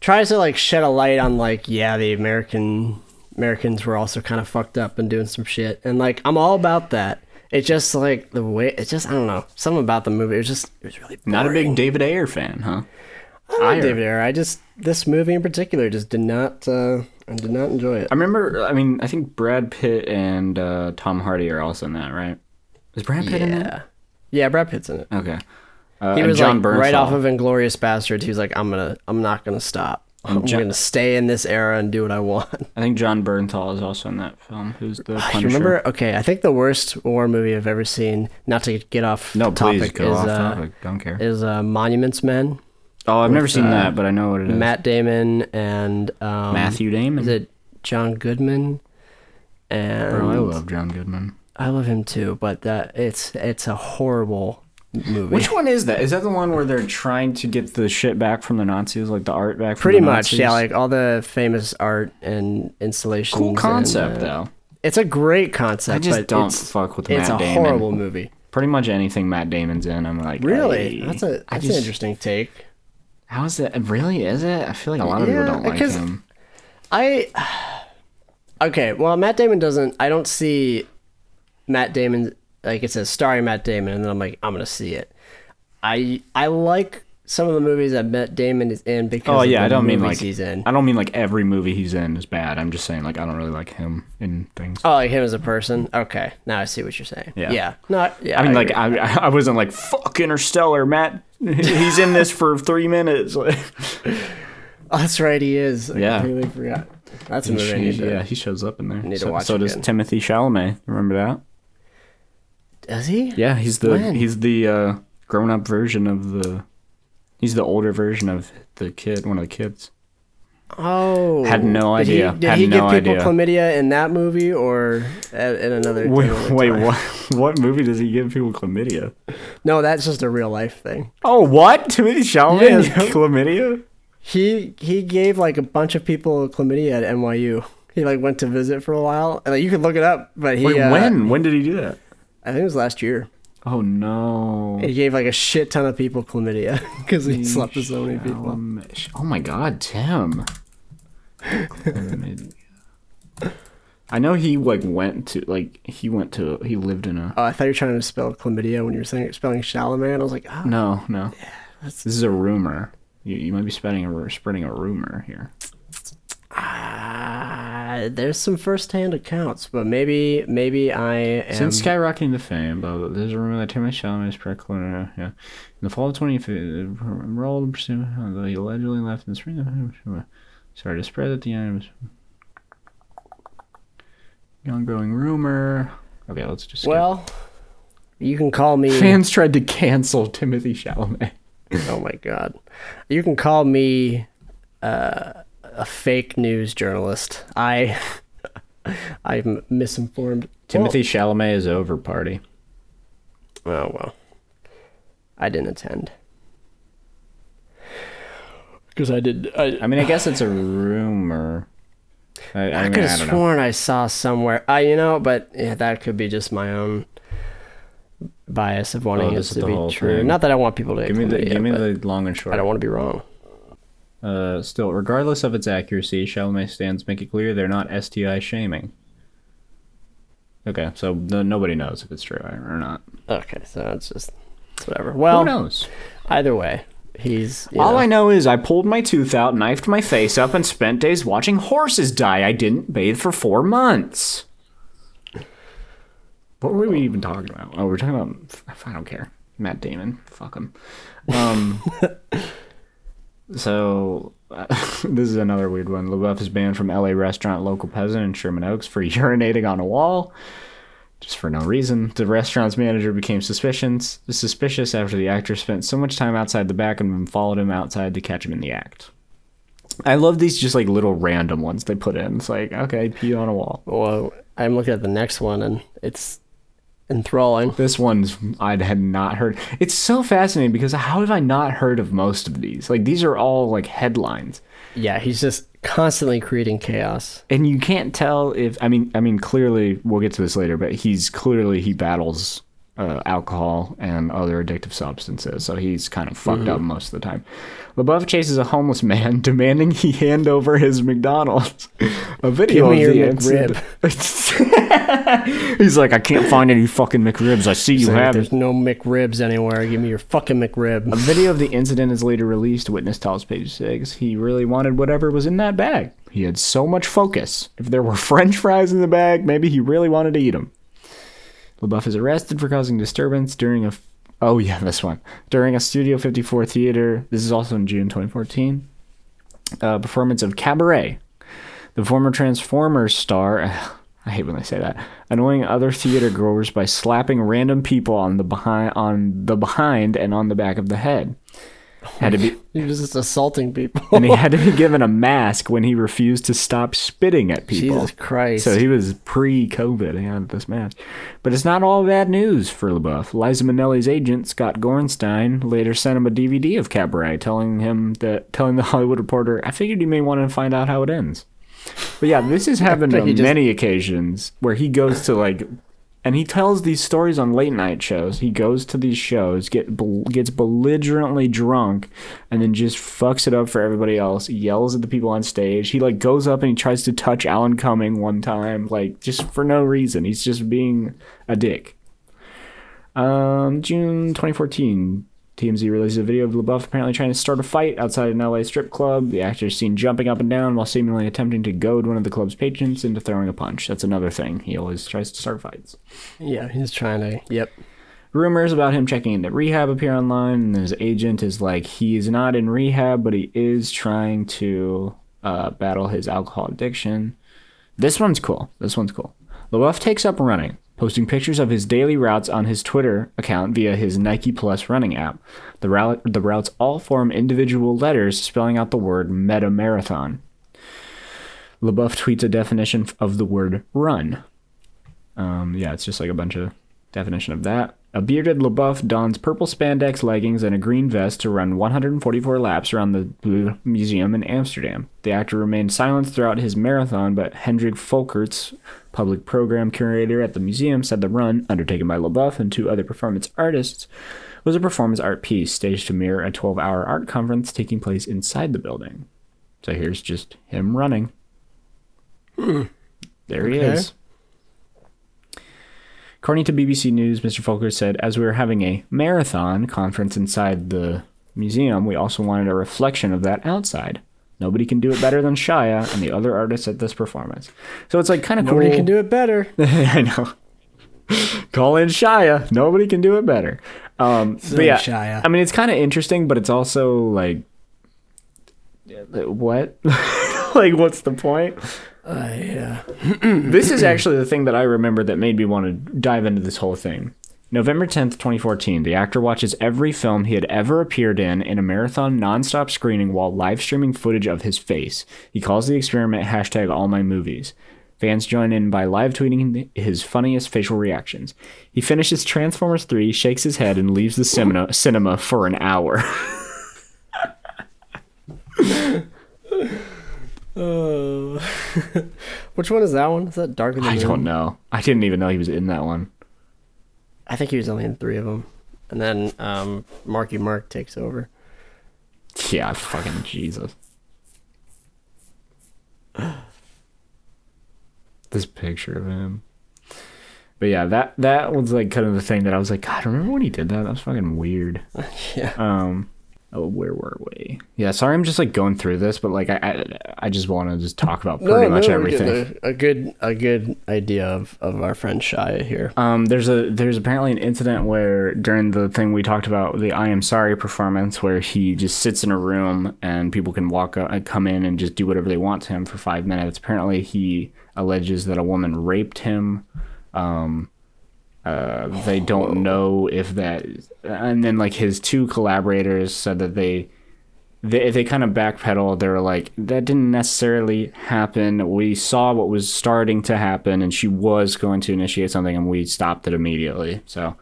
tries to like shed a light on like yeah the American Americans were also kind of fucked up and doing some shit, and like I'm all about that. It just like the way it's just I don't know something about the movie. It was just it was really Not a big David Ayer fan, huh? I like David Ayer. I just this movie in particular just did not uh I did not enjoy it. I remember, I mean, I think Brad Pitt and uh, Tom Hardy are also in that, right? Is Brad Pitt in that? Yeah. Yeah, Brad Pitt's in it. Okay. Uh, He was John like right off of Inglourious Basterds. He was like, I'm gonna I'm not gonna stop. I'm Jo- gonna stay in this era and do what I want. I think Jon Bernthal is also in that film. Who's the Punisher? Remember? Okay, I think the worst war movie I've ever seen. Not to get off No, please topic go is off uh, topic. Don't care. is uh, Monuments Men. oh, I've never seen uh, that, but I know what it is. Matt Damon and um, Matthew Damon. Is it John Goodman? And Bro, I love John Goodman. I love him too, but that it's it's a horrible movie. Which one is that? Is that the one where they're trying to get the shit back from the Nazis, like the art back? From Pretty much, Nazis? yeah. Like all the famous art and installations. cool and, concept uh, though. It's a great concept. I just but don't it's, fuck with It's Matt a Damon. horrible movie. Pretty much anything Matt Damon's in, I'm like, Really, "Ay." that's a that's just- an interesting take. How is it? Really, is it? I feel like a lot of Yeah, people don't like him. I okay. Well, Matt Damon doesn't. I don't see Matt Damon like it says starring Matt Damon, and then I'm like, I'm gonna see it. I I like some of the movies that Matt Damon is in because Oh yeah, I don't mean like he's in. I don't mean like every movie he's in is bad. I'm just saying like I don't really like him in things. Oh, like him as a person. Okay, now I see what you're saying. Yeah. yeah. No, yeah. I mean, like. I, I wasn't like fuck Interstellar, Matt. He's in this for three minutes. Oh, that's right. He is. I Yeah. completely forgot. That's a movie I yeah, he shows up in there. need to so watch so does again. Timothy Chalamet. Remember that? Does he? Yeah, he's the When? he's the uh, grown up version of the. He's the older version of the kid, one of the kids. Oh, Had no Did he- idea. Did Had he no give people idea. chlamydia in that movie or in another? Wait, wait, what? What movie does he give people chlamydia? No, that's just a real life thing. Oh, what? Timothy Chalamet Yeah, has chlamydia? He he gave like a bunch of people chlamydia at NYU. He like went to visit for a while, and like, you could look it up. But he Wait, uh, when? When did he do that? I think it was last year. Oh no. He gave like a shit ton of people chlamydia because he slept with so many people. Oh my God, Tim. I know he like went to like he went to he lived in a Oh, I thought you were trying to spell chlamydia when you were saying spelling Chalamet. I was like, oh, no no. This is a rumor. You, you might be spreading a spreading a rumor here. ah, there's some first-hand accounts, but maybe maybe I am. Since skyrocketing to fame, but there's a rumor that Timothy Chalamet is precluded. Yeah, in the fall of 2015, enrolled in pursuit, although he allegedly left in the spring Sorry to spread at the end. Ongoing rumor. Okay, let's just. skip. Well, you can call me. fans tried to cancel Timothy Chalamet. Oh my god. You can call me uh, a fake news journalist. I I'm misinformed. Timothy Chalamet is over party. Well, oh well. I didn't attend. Because I did. I, I mean, I guess it's a rumor. I, I, I mean, could I have don't know. sworn I saw somewhere. I, you know, but yeah, that could be just my own bias of wanting Oh, it this to be true. thing. Not that I want people to Give me the give me the long and short. I don't want to be wrong. Uh, still, regardless of its accuracy, Chalamet stands make it clear they're not STI shaming. Okay, so no, nobody knows if it's true or not. Okay, so it's just it's whatever. Well, Who knows? either way, he's All know, I know is I pulled my tooth out, knifed my face up, and spent days watching horses die. I didn't bathe for four months. What were we even talking about? Oh, we're talking about. I don't care. Matt Damon. Fuck him. Um. so uh, this is another weird one. LaBeouf is banned from LA restaurant local peasant in Sherman Oaks for urinating on a wall. Just for no reason. The restaurant's manager became suspicious suspicious after the actor spent so much time outside the back and followed him outside to catch him in the act. I love these just like little random ones they put in. It's like, okay, pee on a wall. Well, I'm looking at the next one and it's enthralling. This one's I had not heard. It's so fascinating because how have I not heard of most of these? Like these are all like headlines. Yeah, he's just constantly creating chaos. and you can't tell if I mean I mean clearly we'll get to this later, but he's clearly he battles uh, alcohol and other addictive substances, so he's kind of fucked up most of the time. LaBeouf chases a homeless man, demanding he hand over his McDonald's. A video Give me of the your incident. he's like, I can't find any fucking McRibs. I see you have it. There's no McRibs anywhere. Give me your fucking McRib. A video of the incident is later released. Witness tells Page Six he really wanted whatever was in that bag. He had so much focus. If there were French fries in the bag, maybe he really wanted to eat them. LaBeouf is arrested for causing disturbance during a. Oh yeah, this one during a Studio 54 theater. This is also in June 2014. Uh, performance of Cabaret. The former Transformers star. I hate when they say that. Annoying other theater goers by slapping random people on the behind, on the behind, and on the back of the head. Had to be, He was just assaulting people. and he had to be given a mask when he refused to stop spitting at people. Jesus Christ. So he was pre-COVID. He had this mask, but it's not all bad news for LaBeouf. Liza Minnelli's agent Scott Gorenstein later sent him a DVD of Cabaret, telling him that telling the Hollywood Reporter, "I figured you may want to find out how it ends." But yeah, this has happened on just- many occasions where he goes to like, and he tells these stories on late night shows. He goes to these shows, get gets belligerently drunk, and then just fucks it up for everybody else. Yells at the people on stage. He like goes up and he tries to touch Alan Cumming one time, like just for no reason. He's just being a dick. Um, June 2014, TMZ releases a video of LaBeouf apparently trying to start a fight outside an LA strip club. The actor is seen jumping up and down while seemingly attempting to goad one of the club's patrons into throwing a punch. That's another thing. He always tries to start fights. yeah, he's trying to. Yep. Rumors about him checking into rehab appear online, and his agent is like, he is not in rehab, but he is trying to uh, battle his alcohol addiction. This one's cool. This one's cool. LaBeouf takes up running, posting pictures of his daily routes on his Twitter account via his Nike Plus running app. The, route, the routes all form individual letters spelling out the word meta marathon. LaBeouf tweets a definition of the word run. Um, yeah, it's just like a bunch of definition of that. A bearded LaBeouf dons purple spandex leggings and a green vest to run 144 laps around the Blue Museum in Amsterdam. The actor remained silent throughout his marathon, but Hendrik Folkerts, public program curator at the museum, said the run, undertaken by LaBeouf and two other performance artists, was a performance art piece staged to mirror a 12 hour art conference taking place inside the building. So here's just him running. Hmm. There he Okay. is. According to BBC News, Mr. Folker said, as we were having a marathon conference inside the museum, we also wanted a reflection of that outside. Nobody can do it better than Shia and the other artists at this performance. So it's like kind of cool. Nobody can do it better. I know. Call in Shia. Nobody can do it better. Um, but yeah, Shia. I mean, it's kind of interesting, but it's also like, what? like, what's the point? Uh, yeah. this is actually the thing that I remember that made me want to dive into this whole thing. November 10th, 2014, the actor watches every film he had ever appeared in in a marathon nonstop screening while live streaming footage of his face. He calls the experiment hashtag all my movies. Fans join in by live tweeting his funniest facial reactions. He finishes Transformers 3, shakes his head, and leaves the cinema, cinema for an hour. Uh, which one is that one? Is that Darker Than I don't know. I didn't even know he was in that one. I think he was only in three of them. And then um, Marky Mark takes over. Yeah, fucking Jesus. this picture of him. But yeah, that that was like kind of the thing that I was like, God, remember when he did that? That was fucking weird. Yeah. Um, oh, where were we? Yeah, sorry, I'm just like going through this, but like I I, I just want to just talk about pretty much we're everything. A, a good a good idea of, of our friend Shia here. Um, there's a there's apparently an incident where during the thing we talked about the I am sorry performance where he just sits in a room and people can walk up and come in and just do whatever they want to him for five minutes. Apparently, he alleges that a woman raped him. Um, uh, they don't know if that, and then like his two collaborators said that they they they kind of backpedal. They were like, that didn't necessarily happen. We saw what was starting to happen, and she was going to initiate something, and we stopped it immediately. So,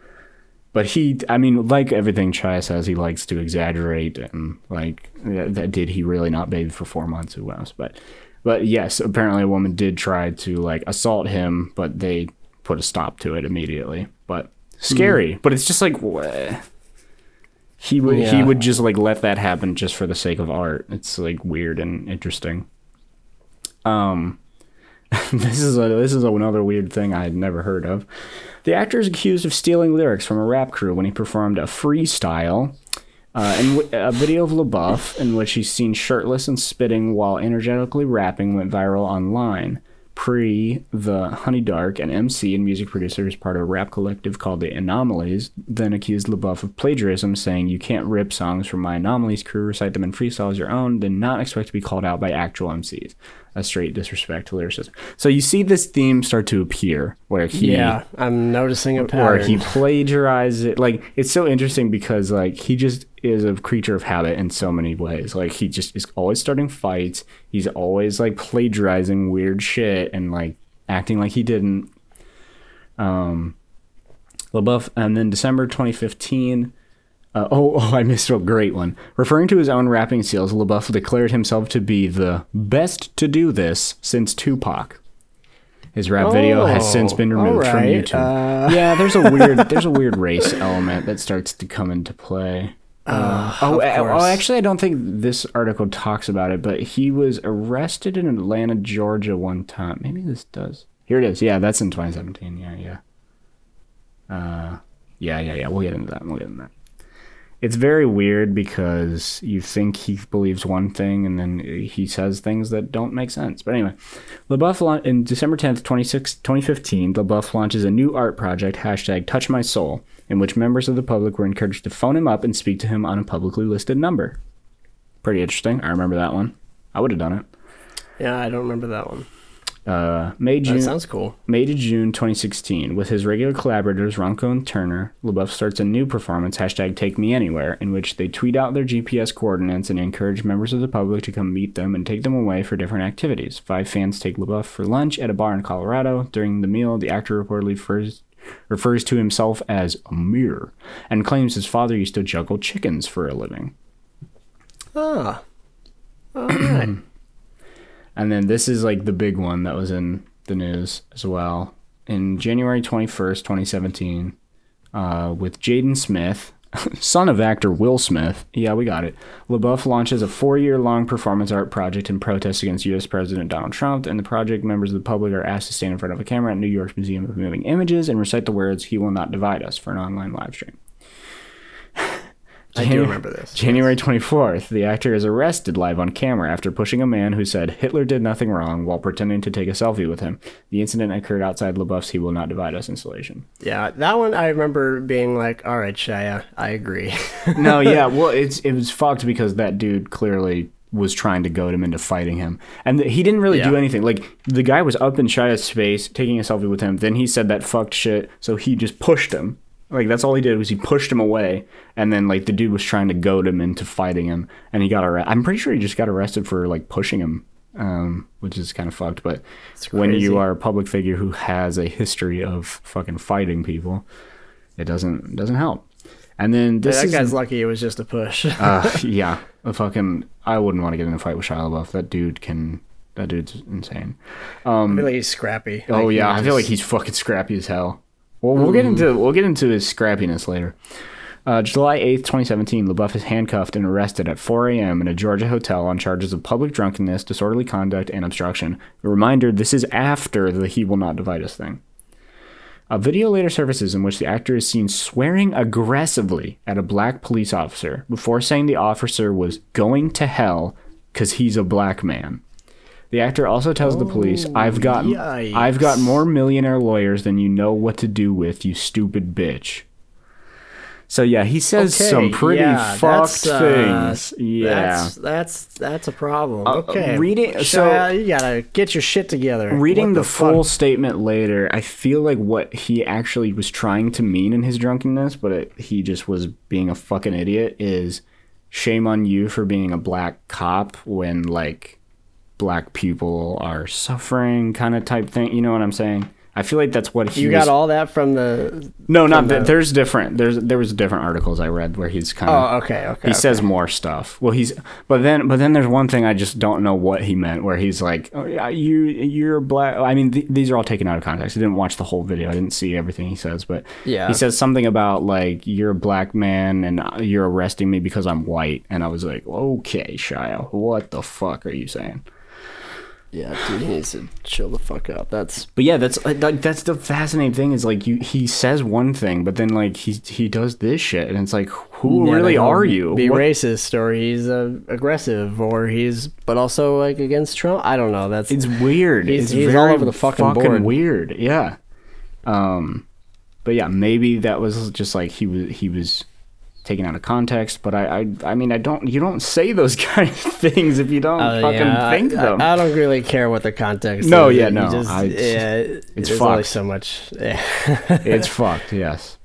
but he, I mean, like everything Shia says, he likes to exaggerate, and like that, that did he really not bathe for four months? Who knows? But, but yes, apparently a woman did try to like assault him, but they put a stop to it immediately. But scary. But it's just like. he would he would just like let that happen just for the sake of art. It's like weird and interesting. Um, this is a this is another weird thing I had never heard of. The actor is accused of stealing lyrics from a rap crew when he performed a freestyle. Uh, and w- a video of LaBeouf in which he's seen shirtless and spitting while energetically rapping went viral online. Pre, the Honey Dark, an MC and music producer is part of a rap collective called the Anomalies, then accused LaBeouf of plagiarism, saying, You can't rip songs from my Anomalies crew, recite them in freestyle as your own, then not expect to be called out by actual MCs. A straight disrespect to lyricism. So you see this theme start to appear where he yeah, I'm noticing a or Where he plagiarizes it. Like it's so interesting because like he just is a creature of habit in so many ways. Like he just is always starting fights. He's always like plagiarizing weird shit and like acting like he didn't. Um, LaBeouf, and then December 2015. Uh, oh, oh, I missed a great one. Referring to his own rapping skills, LaBeouf declared himself to be the best to do this since Tupac. His rap video has since been Oh, removed from YouTube. uh, yeah, there's a weird there's a weird race element that starts to come into play. Uh, oh, oh, actually, I don't think this article talks about it, but he was arrested in Atlanta, Georgia, one time. Maybe this does. Here it is. Yeah, that's in 2017. Yeah, yeah. Uh, yeah, yeah, yeah. We'll get into that. We'll get into that. It's very weird because you think he believes one thing and then he says things that don't make sense. But anyway, LaBeouf laun- in December 10th, 26 2015, LaBeouf launches a new art project, hashtag Touch My Soul, in which members of the public were encouraged to phone him up and speak to him on a publicly listed number. Pretty interesting. I remember that one. I would have done it. yeah, I don't remember that one. Uh, May, That sounds cool. May to June 2016, with his regular collaborators Rönkkö and Turner, LaBeouf starts a new performance, hashtag Take Me Anywhere, in which they tweet out their GPS coordinates and encourage members of the public to come meet them and take them away for different activities. Five fans take LaBeouf for lunch at a bar in Colorado. During the meal, the actor reportedly refers, refers to himself as Amir and claims his father used to juggle chickens for a living. Ah. All right. And then this is like the big one that was in the news as well. In January 21st, 2017, uh, with Jaden Smith, son of actor Will Smith, yeah, we got it. LaBeouf launches a four year long performance art project in protest against U.S. President Donald Trump. And the project members of the public are asked to stand in front of a camera at New York's Museum of Moving Images and recite the words, He Will Not Divide Us, for an online live stream. I do remember this. January 24th, the actor is arrested live on camera after pushing a man who said Hitler did nothing wrong while pretending to take a selfie with him. The incident occurred outside LaBeouf's He Will Not Divide Us installation. Yeah, that one I remember being like, all right, Shia, I agree. no, yeah, well, it's it was fucked because that dude clearly was trying to goad him into fighting him, and he didn't really do anything. Like the guy was up in Shia's space taking a selfie with him. Then he said that fucked shit, so he just pushed him. Like that's all he did was he pushed him away, and then like the dude was trying to goad him into fighting him, and he got arrested. I'm pretty sure he just got arrested for like pushing him, um, which is kind of fucked. But when you are a public figure who has a history of fucking fighting people, it doesn't it doesn't help. And then this that is guy's lucky it was just a push. uh, yeah, a fucking. I wouldn't want to get in a fight with Shia LaBeouf. That dude can. That dude's insane. I feel like he's scrappy. Oh Like, yeah, I feel like he's fucking scrappy as hell. Well, we'll get into we'll get into his scrappiness later. Uh, July eighth, twenty seventeen, LaBeouf is handcuffed and arrested at 4 a.m. in a Georgia hotel on charges of public drunkenness, disorderly conduct, and obstruction. A reminder: this is after the "He will not divide us" thing. A video later surfaces in which the actor is seen swearing aggressively at a black police officer before saying the officer was going to hell because he's a black man. The actor also tells the police, "I've got yikes. I've got more millionaire lawyers than you know what to do with, you stupid bitch." So yeah, he says Okay, some pretty yeah, fucked uh, things. Yeah. That's that's that's a problem. Uh, okay, reading- so- you gotta get your shit together. Reading What the, full fuck? statement later, I feel like what he actually was trying to mean in his drunkenness, but it, he just was being a fucking idiot, is shame on you for being a black cop when, like, black people are suffering, kind of type thing. You know what I'm saying? I feel like that's what he You was. got all that from the. no, not from that. the- There's different. There's there was different articles I read where he's kind of. Oh, okay, okay. He says more stuff. Well, he's but then but then there's one thing I just don't know what he meant where he's like, oh, yeah, you you're black. I mean, th- these are all taken out of context. I didn't watch the whole video. I didn't see everything he says, but Yeah. he says something about like you're a black man and uh, you're arresting me because I'm white, and I was like, okay, Shia, what the fuck are you saying? Yeah, dude, he needs to chill the fuck out. That's But yeah, that's like like, that's the fascinating thing is like you he says one thing, but then like he he does this shit, and it's like, who Yeah, really are you? Be What- racist, or he's uh, aggressive, or he's but also like against Trump. I don't know. That's It's weird. He's- it's he's very all over the fucking board. weird. Yeah. Um, but yeah, maybe that was just like he was he was taken out of context. But I I, I mean I don't you don't say those kind of things if you don't Uh, fucking yeah, think I, them. I, I don't really care what the context. No, is. yeah, You no, Just, I- yeah, it's there's only fucked. so much. Yeah. it's fucked. Yes.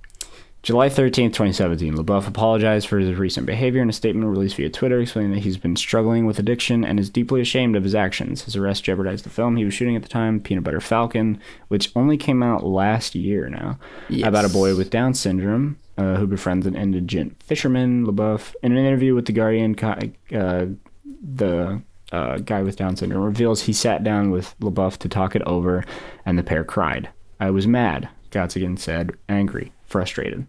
July 13th, 2017, LaBeouf apologized for his recent behavior in a statement released via Twitter, explaining that he's been struggling with addiction and is deeply ashamed of his actions. His arrest jeopardized the film he was shooting at the time, Peanut Butter Falcon, which only came out last year now, about a boy with Down syndrome uh, who befriends an indigent fisherman. LaBeouf, in an interview with The Guardian, uh, the uh, guy with Down syndrome reveals he sat down with LaBeouf to talk it over, and the pair cried. I was mad, Gottsagen said, angry, frustrated.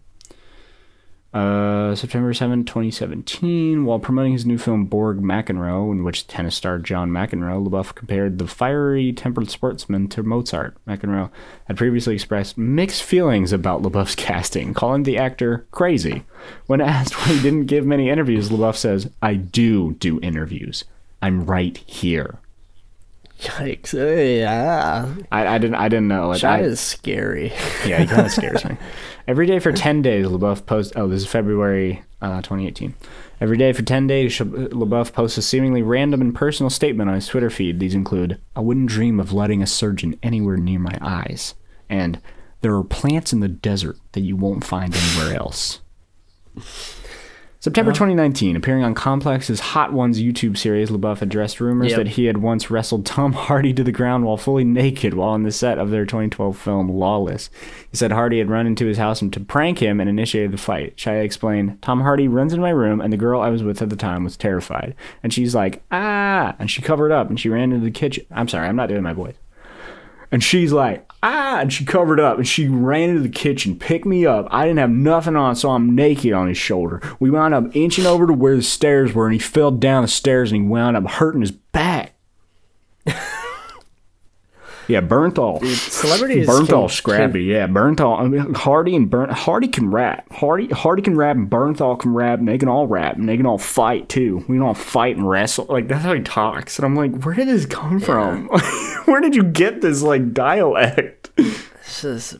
Uh, September 7, 2017, while promoting his new film Borg McEnroe, in which tennis star John McEnroe, LaBeouf compared the fiery tempered sportsman to Mozart. McEnroe had previously expressed mixed feelings about LaBeouf's casting, calling the actor crazy. When asked why he didn't give many interviews, LaBeouf says, I do do interviews. I'm right here. Yikes! Yeah, I, I didn't I didn't know. Like, Shia I- is scary. Yeah, he kind of scares me. Every day for 10 days, LaBeouf posts. Oh, this is February uh, 2018. Every day for 10 days, LaBeouf posts a seemingly random and personal statement on his Twitter feed. These include I wouldn't dream of letting a surgeon anywhere near my eyes. And there are plants in the desert that you won't find anywhere else. September 2019, appearing on Complex's Hot Ones YouTube series, LaBeouf addressed rumors Yep. that he had once wrestled Tom Hardy to the ground while fully naked while on the set of their 2012 film Lawless. He said Hardy had run into his house and to prank him and initiated the fight. Shia explained, Tom Hardy runs into my room and the girl I was with at the time was terrified. And she's like, ah, and she covered up and she ran into the kitchen. I'm sorry, I'm not doing my voice. And she's like, ah, and she covered up and she ran into the kitchen, picked me up. I didn't have nothing on, so I'm naked on his shoulder. We wound up inching over to where the stairs were, and he fell down the stairs and he wound up hurting his back. yeah, Bernthal. Celebrities scrappy, yeah. Bernthal. I mean, Hardy and Burnt. Hardy can rap. Hardy Hardy can rap, and Bernthal can rap, and they can all rap, and they can all fight too. We can all fight and wrestle. Like that's how he talks, and I'm like, where did this come from? where did you get this like dialect? It's just-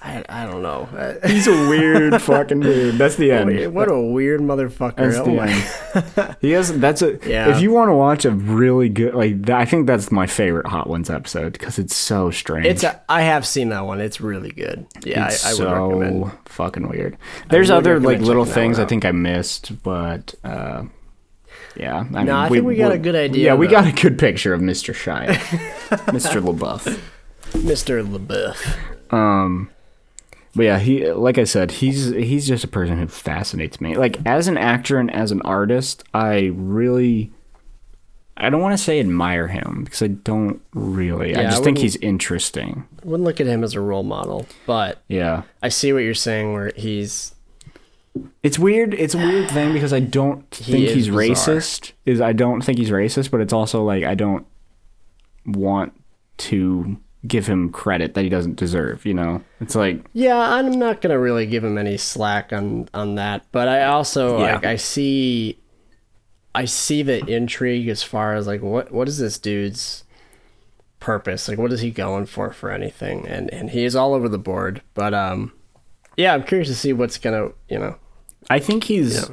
I, I don't know. He's a weird fucking dude. That's the end. what a weird motherfucker. That's Oh the end. he has. That's a. Yeah. If you want to watch a really good, like, I think that's my favorite Hot Ones episode because it's so strange. It's a, I have seen that one. It's really good. Yeah, It's I, I would so recommend. fucking weird. There's other like little things I think I missed, but uh, yeah. I No, I think we got a good idea, Yeah, we though. got a good picture of Mr. Shia, Mr. LaBeouf. Mr. LaBeouf. Um, but yeah, he like I said, he's he's just a person who fascinates me. Like as an actor and as an artist, I really. I don't want to say admire him because I don't really. I Yeah, I just think he's interesting. Wouldn't look at him as a role model, but Yeah. I see what you're saying. Where he's It's weird. It's a weird thing because I don't think is he's bizarre. racist. Is I don't think he's racist, but it's also like I don't want to give him credit that he doesn't deserve. You know, it's like yeah. I'm not gonna really give him any slack on on that, but I also Yeah. like I see, I see the intrigue as far as like what what is this dude's purpose? Like what is he going for for anything? And and he is all over the board. But um, yeah, I'm curious to see what's gonna you know I think he's.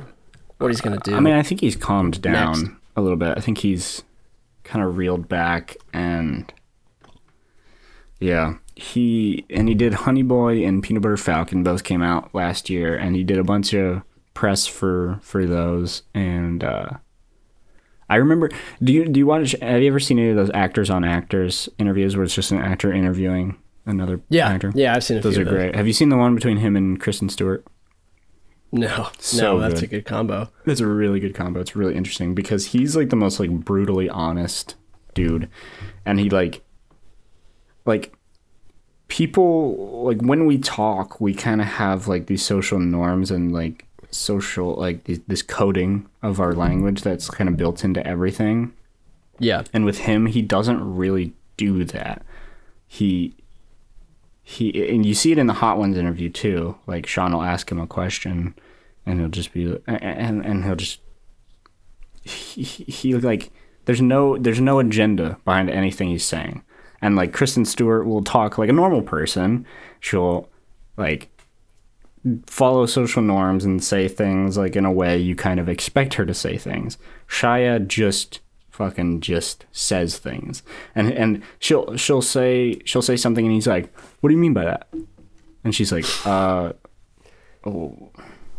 what he's gonna do. I mean, I think he's calmed down Next. a little bit. I think he's kind of reeled back and yeah, he and he did Honey Boy and Peanut Butter Falcon both came out last year and he did a bunch of press for for those and uh I remember do you do you watch have you ever seen any of those actors on actors interviews where it's just an actor interviewing another yeah, actor? yeah. I've seen a Those few are those. great. Have you seen the one between him and Kristen Stewart? No, So no, that's good. a good combo. That's a really good combo. It's really interesting because he's like the most like brutally honest dude, and he like like people like when we talk, we kind of have like these social norms and like social like th- this coding of our language that's kind of built into everything. Yeah, And with him, he doesn't really do that. He he and you see it in the Hot Ones interview too. Like Sean will ask him a question, and he'll just be and and he'll just he, he he, like there's no there's no agenda behind anything he's saying. And like Kristen Stewart will talk like a normal person. She'll like follow social norms and say things like in a way you kind of expect her to say things. Shia just fucking just says things. And and she'll she'll say she'll say something and he's like, "What do you mean by that?" And she's like, "Uh oh,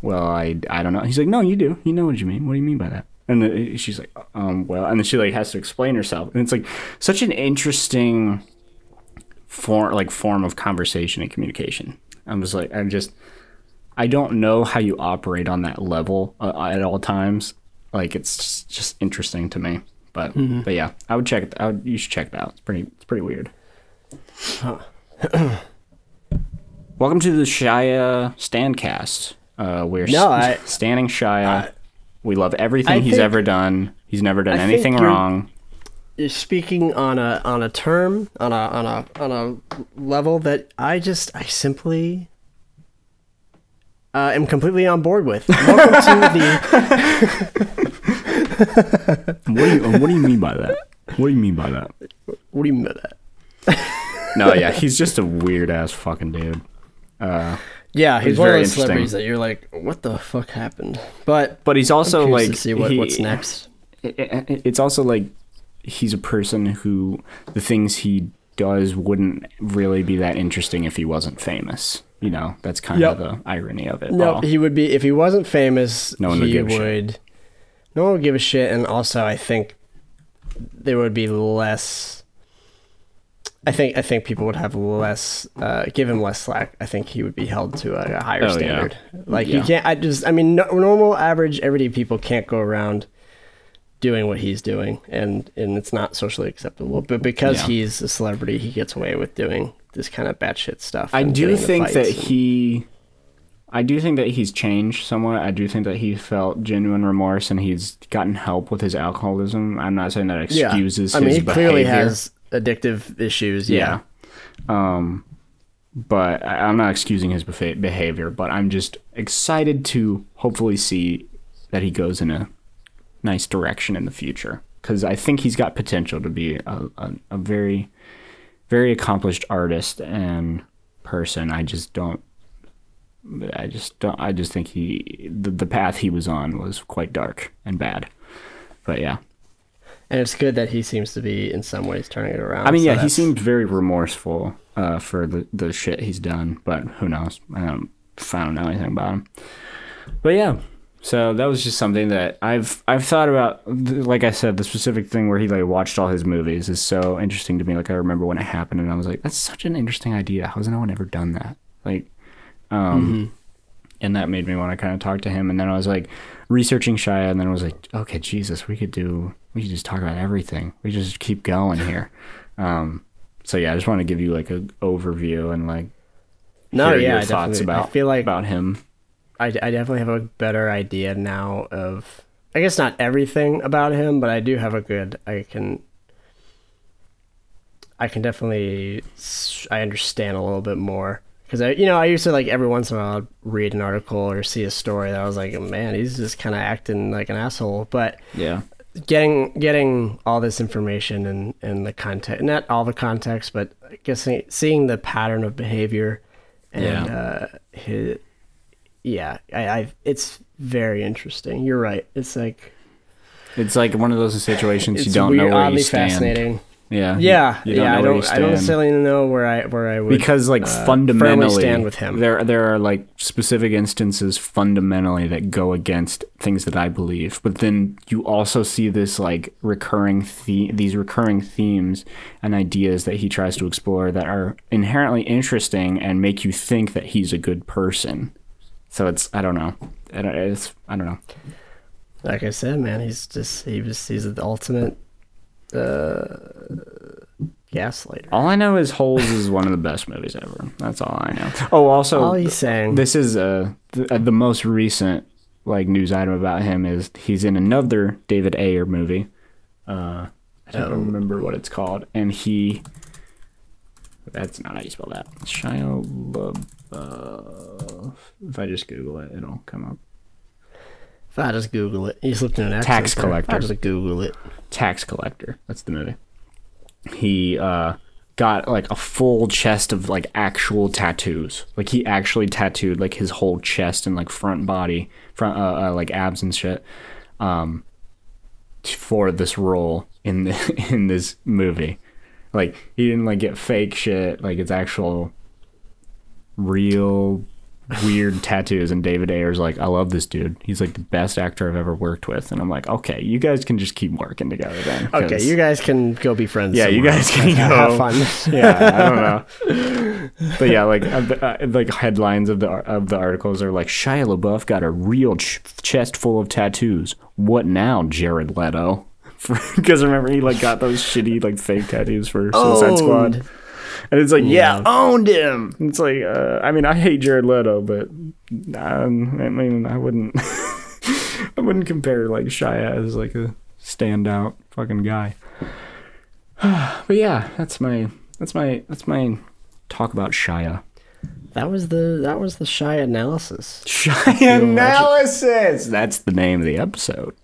well, I I don't know." He's like, "No, you do. You know what you mean. What do you mean by that?" And she's like, "Um, well," and then she like has to explain herself. And it's like such an interesting form like form of conversation and communication. I'm just like I'm just I don't know how you operate on that level uh, at all times. Like it's just, interesting to me. But but yeah, I would check it. I would, you should check it out. It's pretty it's pretty weird. Welcome to the Shia Standcast. Uh, we're No, s- I- standing Shia. We love everything I he's think- ever done. He's never done I anything wrong. You're speaking on a on a term on a on a on a level that I just I simply uh, am completely on board with. Welcome to the What do you What do you mean by that? What do you mean by that? what do you mean by that? No, yeah, he's just a weird ass fucking dude. Yeah, he's, one of those celebrities that you're like, what the fuck happened? But But he's also like to see what, he- what's next. it- it- it's also like he's a person who the things he does wouldn't really be that interesting if he wasn't famous. You know, that's kind Yep. of the irony of it. No, he would be if he wasn't famous. No one would he give a shit. would. No one would give a shit, and also I think there would be less. I think I think people would have less, uh, give him less slack. I think he would be held to a, a higher Oh, yeah. standard. Like Yeah. you can't. I just. I mean, no, normal, average, everyday people can't go around doing what he's doing, and and it's not socially acceptable. But because Yeah. he's a celebrity, he gets away with doing this kind of batshit stuff. I do think that and- he. I do think that he's changed somewhat. I do think that he felt genuine remorse and he's gotten help with his alcoholism. I'm not saying that excuses I mean, his he clearly behavior. has addictive issues. yeah. Yeah. Um, but I'm not excusing his behavior, but I'm just excited to hopefully see that he goes in a nice direction in the future because I think he's got potential to be a, a, a very, very accomplished artist and person. I just don't. I just don't. I just think he the, the path he was on was quite dark and bad. But yeah, And it's good that he seems to be in some ways turning it around. I mean, so yeah, he that's- seems very remorseful uh, for the the shit he's done. But who knows? I don't. I don't know anything about him. But yeah, so that was just something that I've I've thought about. Like I said, the specific thing where he like watched all his movies is so interesting to me. Like I remember when it happened, and I was like, "That's such an interesting idea. How has no one ever done that?" Like, um, and that made me want to kind of talk to him. And then I was like researching Shia, and then I was like, "Okay, Jesus, we could do. We could just talk about everything. We just keep going here." Um, so yeah, I just want to give you like an overview and like No, yeah, thoughts definitely- I about feel like about him. I, I definitely have a better idea now of I guess not everything about him, but I do have a good I can I can definitely I understand a little bit more because I you know I used to like every once in a while I'd read an article or see a story that I was like man he's just kind of acting like an asshole but Yeah. Getting getting all this information and and the context not all the context but I guess seeing the pattern of behavior and Yeah. uh his yeah I, I it's very interesting you're right it's like It's like one of those situations you don't weird, know where you stand. fascinating Yeah. yeah You- you yeah I don't I don't necessarily know where I where I would because like uh, fundamentally stand with him. there there are like specific instances fundamentally that go against things that I believe. But then you also see this like recurring the- these recurring themes and ideas that he tries to explore that are inherently interesting and make you think that he's a good person. So it's I don't know. I don't, it's I don't know. Like I said man he's just he was he's the ultimate uh gaslighter all I know is Holes is one of the best movies ever that's all I know oh also all he's saying This is uh, the, uh, the most recent like news item about him is he's in another David Ayer movie. Uh, I don't remember what it's called, and he. That's not how you spell that. Shia LaBeouf. If I just Google it, it'll come up. If I just Google it, he's looking at an Tax collector. I just Google it. Tax Collector. That's the movie. He uh, got like a full chest of like actual tattoos. Like he actually tattooed like his whole chest and like front body, front uh, uh, like abs and shit, um, for this role in the in this movie. Like he didn't like get fake shit. Like it's actual, real weird tattoos and David Ayer's like, I love this dude. He's like the best actor I've ever worked with. And I'm like, okay, you guys can just keep working together then. Okay, you guys can go be friends. Yeah, you guys can go. have fun. yeah, I don't know. But yeah, like uh, the- uh, like headlines of the of the articles are like Shia LaBeouf got a real ch- chest full of tattoos. What now, Jared Leto? Because remember he like got those shitty like fake tattoos for Suicide Squad. And it's like, yeah, Yeah. owned him. It's like, uh, I mean, I hate Jared Leto, but um, I mean, I wouldn't, I wouldn't compare like Shia as like a standout fucking guy. but yeah, that's my, that's my, that's my talk about Shia. That was the that was the shy analysis. Shia analysis. That's the name of the episode.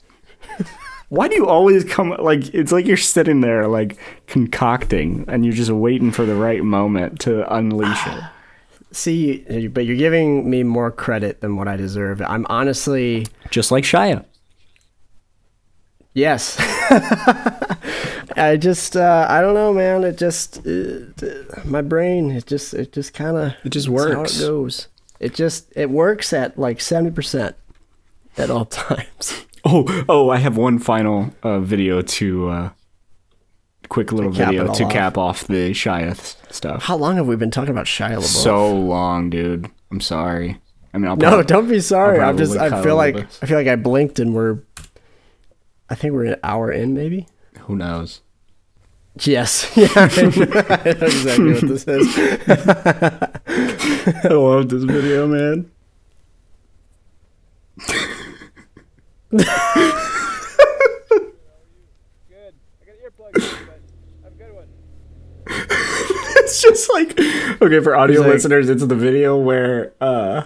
Why do you always come like it's like you're sitting there like concocting and you're just waiting for the right moment to unleash it. See, but you're giving me more credit than what I deserve. I'm honestly Just like Shia. yes. I just uh, I don't know, man. It just uh, my brain it just it just kind of It just How works. it goes. It just it works at like seventy percent at all times. Oh, oh, I have one final uh, video to uh quick little cap video to off. cap off the Shia th- stuff. How long have we been talking about Shia LaBeouf? So long, dude. I'm sorry. I mean, I'll no, don't be sorry. I'm just I feel like. I feel like I blinked and we're I think we're an hour in maybe. Who knows? Yes. Yeah. I know exactly what this is. I love this video, man. Good. I got earplugs, but a good one. it's just like okay for audio He's like- listeners it's the video where uh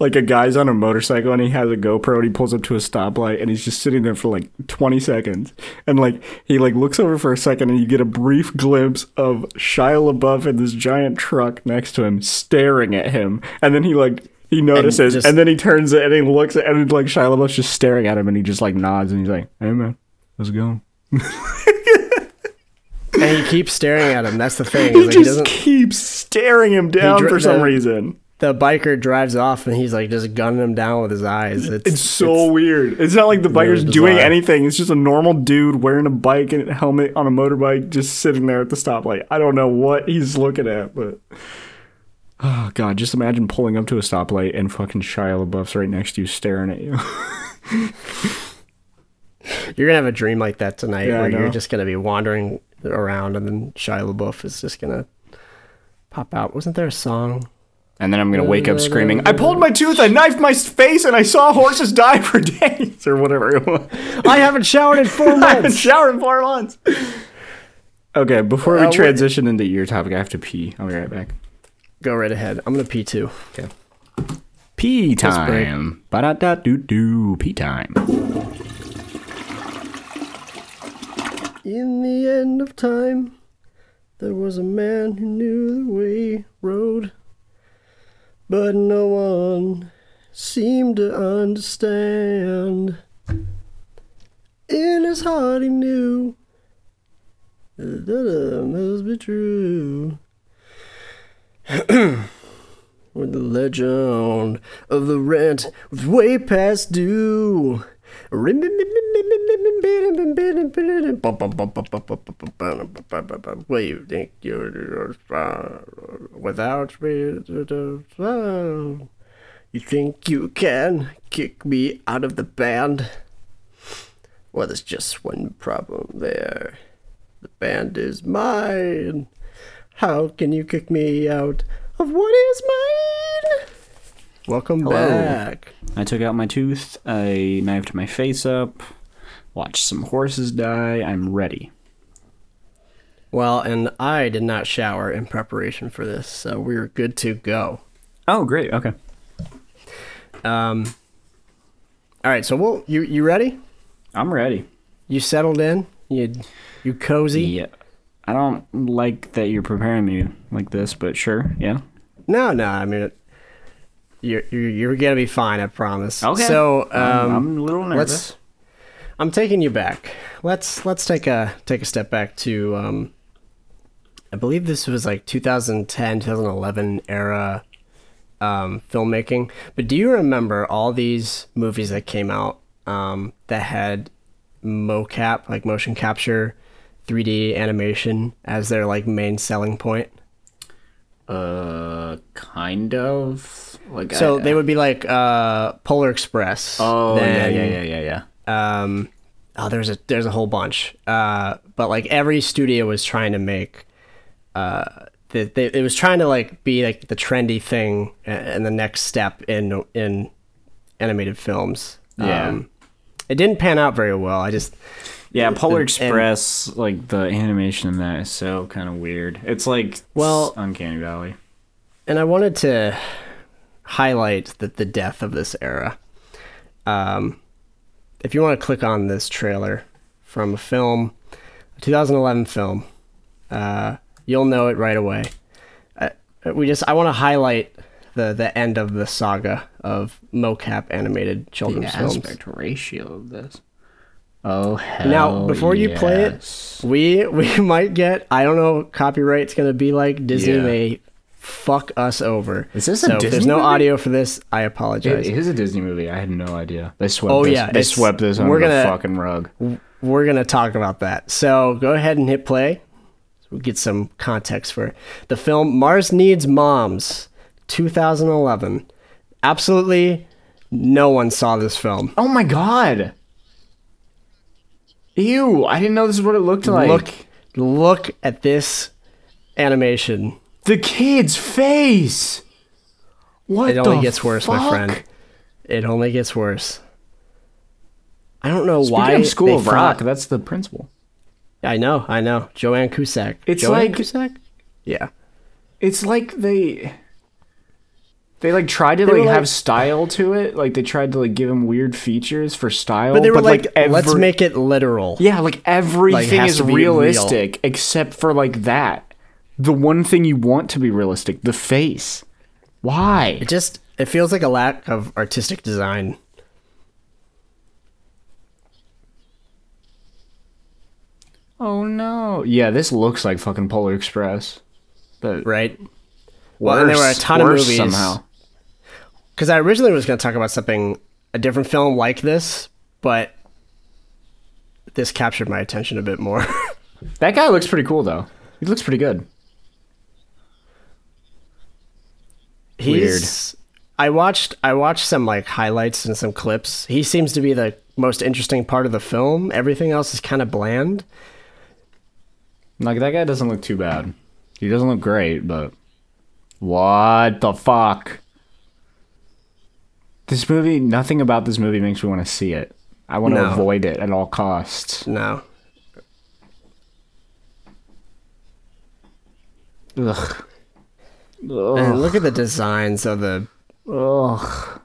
like a guy's on a motorcycle and he has a GoPro and he pulls up to a stoplight and he's just sitting there for like 20 seconds and like he like looks over for a second and you get a brief glimpse of Shia LaBeouf in this giant truck next to him staring at him and then he like he notices and, just- then he turns it and he looks at and like Shia LaBeouf's just staring at him and he just like nods and he's like hey man how's it going and he keeps staring at him. That's the thing. he like, just doesn't. keeps staring him down dr- for some the- reason The biker drives off, and he's like just gunning him down with his eyes. It's, It's so weird. It's not like the biker's doing anything. It's just a normal dude wearing a bike and a helmet on a motorbike, just sitting there at the stoplight. I don't know what he's looking at, but oh god, just imagine pulling up to a stoplight and fucking Shia LaBeouf's right next to you, staring at you. You're gonna have a dream like that tonight, Yeah, where you're just gonna be wandering around, and then Shia LaBeouf is just gonna pop out. Wasn't there a song? And then I'm gonna wake up screaming, "I pulled my tooth, I knifed my face, and I saw horses die for days," or whatever it was. I haven't showered in four months. I haven't months. showered in four months. Okay, before we Uh, what- transition into your topic, I have to pee. I'll be right back. Go right ahead. I'm gonna pee too. Okay. Pee time. Ba da da doo doo. Pee time. In the end of time, there was a man who knew the way road, but no one seemed to understand. In his heart, he knew that it must be true. When the legend of the rent was way past due. What you think you're without me? You think you can kick me out of the band? Well, there's just one problem there. The band is mine. How can you kick me out of what is mine? Welcome Hello. back. I took out my tooth. I knifed my face up. Watched some horses die. I'm ready. Well, and I did not shower in preparation for this, so we are good to go. Oh, great. Okay. Um, all right, so we'll you you ready? I'm ready. You settled in? You you cozy? Yeah. I don't like that you're preparing me like this, but sure. Yeah. No, no. I mean, you're you're, you're gonna be fine. I promise. Okay. So I'm- um, I'm a little nervous. I'm taking you back. Let's let's take a take a step back to um. I believe this was like 2010, 2011 era um, filmmaking. But do you remember all these movies that came out um, that had mocap, like motion capture, 3D animation as their like main selling point? Uh, kind of. Like So I- they would be like uh, Polar Express. Oh then, yeah, yeah, yeah, yeah, yeah. um oh there's a there's a whole bunch uh but like every studio was trying to make uh the, they, it was trying to like be like the trendy thing and the next step in in animated films Yeah. um, it didn't pan out very well i just Yeah, Polar and- Express, like the animation in that is so kind of weird. It's like Well- Uncanny Valley. and i wanted to highlight that the death of this era um if you want to click on this trailer from a film a 2011 film uh, you'll know it right away uh, we just i want to highlight the the end of the saga of mocap animated The children's films aspect ratio of this. Oh hell! now before you play it we we might get i don't know what copyright's gonna be like disney Yeah. may fuck us over Is this a so if there's no movie? audio for this i apologize It is a Disney movie. I had no idea. They swept. Oh, this, yeah, they swept this under we're the gonna- fucking rug. we're gonna talk about that. So go ahead and hit play. So we get some context for the film Mars Needs Moms, 2011. Absolutely no one saw this film. Oh my god! Ew! I didn't know this is what it looked like. Look, look at this animation. the kid's face. What? It only gets worse, my friend. It only gets worse. I don't know Speaking why. of School of Rock, thought- that's the principal. I know, I know. Joanne Cusack. It's Joanne like- Cusack. Yeah. It's like they They like tried to They like have style to it. Like they tried to like give him weird features for style. But they were like, let's make it literal. Yeah, like everything is be real. realistic except for like that. The one thing you want to be realistic, the face. Why? It just it feels like a lack of artistic design. Oh no. Yeah, this looks like fucking Polar Express. But right? worse, Well, and there were a ton of movies. somehow. Because I originally was going to talk about something, a different film like this, but this captured my attention a bit more. That guy looks pretty cool though. He looks pretty good. He's. I watched. I watched some like highlights and some clips. He seems to be the most interesting part of the film. Everything else is kind of bland. Like that guy doesn't look too bad. He doesn't look great, but what the fuck? This movie, nothing about this movie makes me want to see it. I want to No. avoid it at all costs. No. Ugh. And look at the designs of the. Ugh.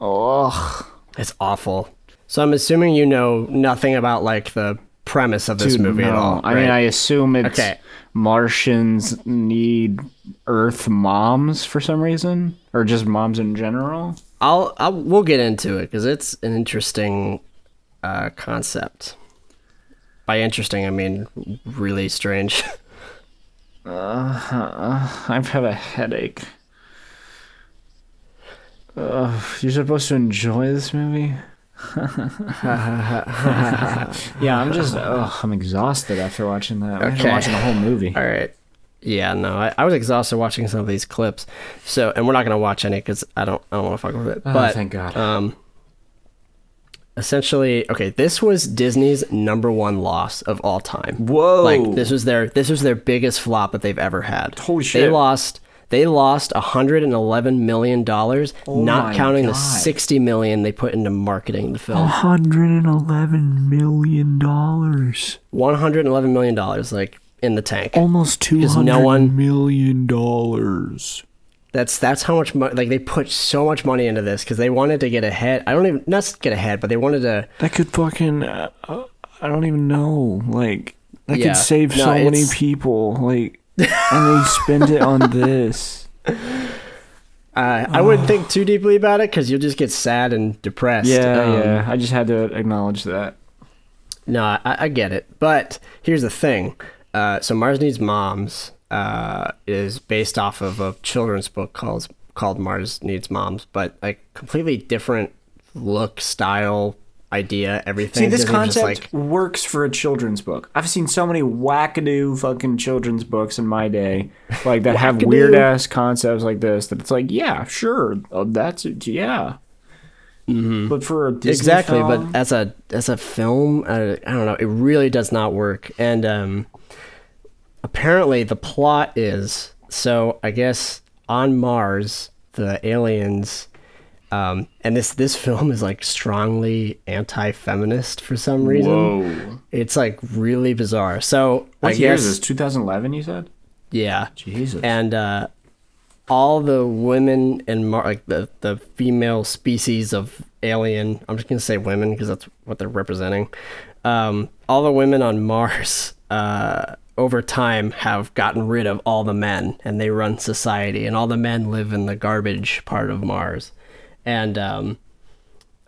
Ugh. It's awful. So I'm assuming you know nothing about like the premise of this Dude, movie at no. all. I mean, I assume it's Okay. Martians need Earth moms for some reason, or just moms in general. I'll, I'll we'll get into it because it's an interesting uh, concept. By interesting, I mean really strange. I have a headache. Ugh, you're supposed to enjoy this movie. yeah, I'm just. Ugh, I'm exhausted after watching that. I'm Okay. watching the whole movie. all right. Yeah, no, I, I was exhausted watching some of these clips. So, and we're not gonna watch any because I don't I don't want to fuck with it. Oh, but thank God. um, essentially, okay, this was Disney's number one loss of all time. Whoa! Like this was their this was their biggest flop that they've ever had. Holy shit! They lost they lost 111 million dollars, Oh not counting the 60 million they put into marketing the film. hundred and eleven million dollars. 111 million dollars like in the tank. Almost two Because no one- million dollars. That's that's how much money like they put so much money into this cuz they wanted to get ahead. I don't even not get ahead, but they wanted to That could fucking. Uh, uh, I don't even know. Like that Yeah. could save No, so many people. Like, and they spend it on this. uh, I wouldn't think too deeply about it cuz you'll just get sad and depressed. Yeah, Um, yeah. I just had to acknowledge that. No, I, I get it. But here's the thing. Uh, so Mars Needs Moms uh, is based off of a children's book called called Mars Needs Moms, but like completely different look, style, idea, everything. See, this Disney was just concept works for a children's book. I've seen so many wackadoo fucking children's books in my day, like that have weird ass concepts like this. That it's like, yeah, sure, oh, that's it, yeah. But for a Disney exactly film- but as a as a film uh, i don't know it really does not work and um apparently the plot is so i guess on mars the aliens um and this this film is like strongly anti-feminist for some reason whoa, it's like really bizarre so what i year guess is this? 2011, you said? yeah Jesus. and uh, all the women in Mar- like the the female species of alien. I'm just gonna say women because that's what they're representing. Um, all the women on Mars, uh, over time, have gotten rid of all the men, and they run society. And all the men live in the garbage part of Mars, and um,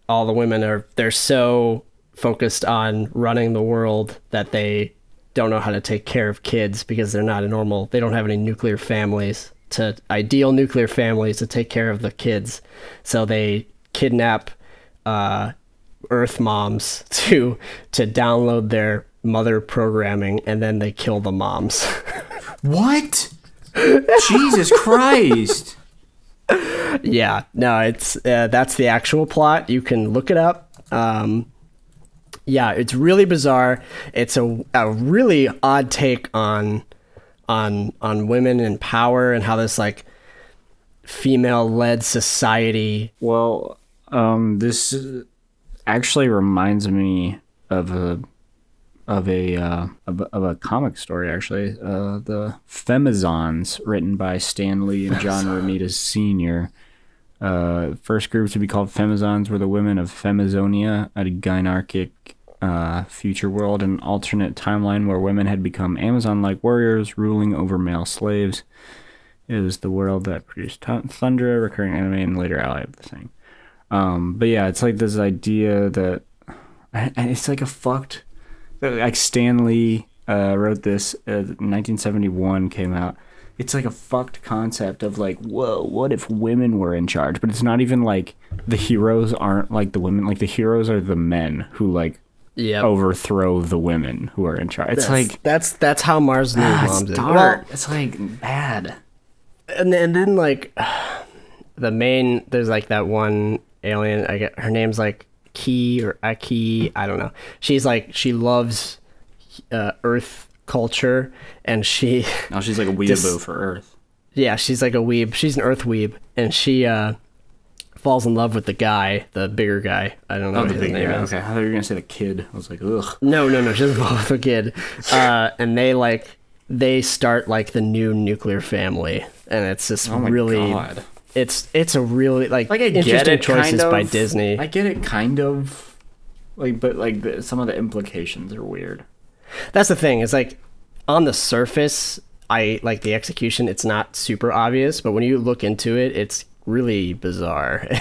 all the women are they're so focused on running the world that they don't know how to take care of kids because they're not a normal they don't have any nuclear families to ideal nuclear families to take care of the kids. So they kidnap uh, earth moms to to download their mother programming and then they kill the moms. What? Jesus Christ! yeah no it's uh, that's the actual plot. You can look it up. Um yeah it's really bizarre. It's a, a really odd take on on on women and power and how this like female led society Well, um, this actually reminds me of a of a uh, of, a- of a comic story. Actually, uh, the Femizons, written by Stan Lee and John Romita Sr. Uh, first group to be called Femizons were the women of Femizonia, a gynarchic uh, future world, an alternate timeline where women had become Amazon-like warriors ruling over male slaves. It was the world that produced Th- Thundra, recurring anime, and later ally of the thing. Um, but yeah, it's like this idea that, and it's like a fucked, like Stan Lee uh, wrote this. Uh, 1971 came out. It's like a fucked concept of like, whoa, what if women were in charge? But it's not even like the heroes aren't like the women. Like the heroes are the men who like Yeah. overthrow the women who are in charge. It's like that's that's how Mars Needs ah, Moms it's dark. Well, it's like bad. and and then like the main there's like that one alien i get her name's like key or aki i don't know she's like she loves uh, earth culture and she Now she's like a weeaboo Dis- for Earth. yeah she's like a weeb she's an earth weeb and she uh falls in love with the guy the bigger guy i don't know Oh, the big name is. Okay, I thought you were gonna say the kid. I was like, ugh. No, no, no. She doesn't fall with a kid. Uh, and they like they start like the new nuclear family, and it's just Oh my really, god. it's it's a really like, Like I get interesting it, choices kind of. by Disney. I get it, kind of. Like, but like the, some of the implications are weird. That's the thing. Is like on the surface, I like the execution. It's not super obvious, but when you look into it, it's really bizarre.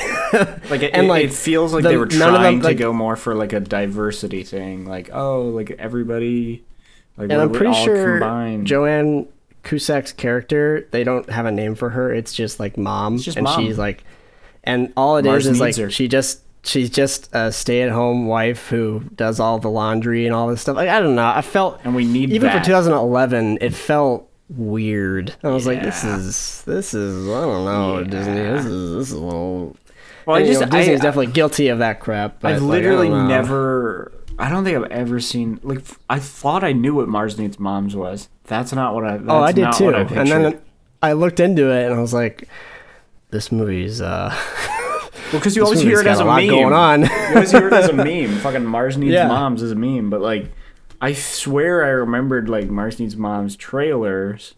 Like, it, And, like, it feels like the- they were of them, trying to like- go more for like a diversity thing. Like, oh, like everybody. Like, and I'm pretty sure combined. Joanne Cusack's character, they don't have a name for her. It's just like mom, just and mom. she's like, and all it is Mars is like needs her. she just she's just a stay-at-home wife who does all the laundry and all this stuff. Like I don't know. I felt And we need even that. for 2011, it felt weird. I was like, this is this is I don't know Disney. This is this is a little. Well, I and, you know, Disney's I, definitely guilty of that crap. But I've like, I literally don't never. I don't think I've ever seen like I thought I knew what Mars Needs Moms was. That's not what I. That's Oh, I did too. I and then I looked into it and I was like, this movie's uh well, because you this always hear it as a a meme. going on. you always hear it as a meme. Fucking Mars Needs Yeah. Moms is a meme, but like, I swear I remembered like Mars Needs Moms trailers.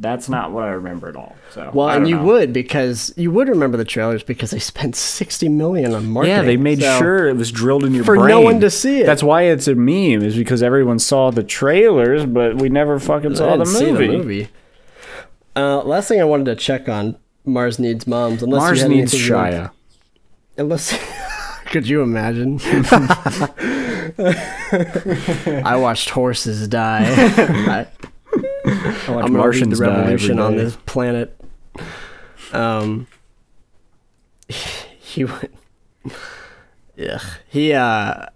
That's not what I remember at all. So Well, and you know. would because you would remember the trailers because they spent sixty million on marketing. Yeah, they made So- sure it was drilled in your For brain no one to see it. That's why it's a meme, is because everyone saw the trailers, but we never fucking saw the movie. the movie. Uh, last thing I wanted to check on Mars needs moms. Unless Mars needs anything you want- Shia. Unless, could you imagine? I watched horses die. I, I I'm gonna Martians the revolution on this planet. Um, he went. Yeah, he. Uh,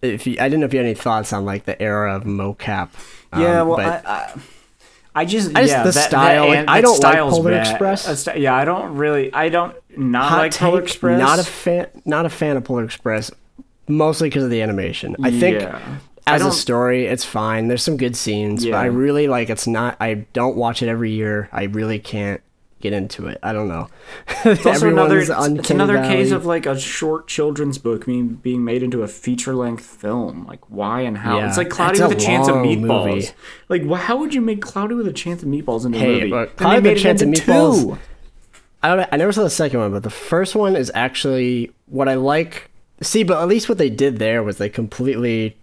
if you, I didn't know if you had any thoughts on like the era of mocap. um, Yeah, well, but I, I, I just, I just- yeah, the that, style, That, like, I don't like Polar bad. Express. Yeah, I don't really, I don't not hot like Polar Express. Not a fan. Not a fan of Polar Express, mostly because of the animation. I think Yeah. As a story, it's fine. There's some good scenes, Yeah. but I really like. It's not. I don't watch it every year. I really can't get into it. I don't know. It's also another, it's, it's another case of like a short children's book being being made into a feature length film. Like why and how? Yeah, it's like Cloudy it's with a Chance of Meatballs. movie. Like how would you make Cloudy with a Chance of Meatballs into Hey, a movie? Cloudy with a Chance of Meatballs- two. I don't. I never saw the second one, but the first one is actually what I like. See, but at least what they did there was they completely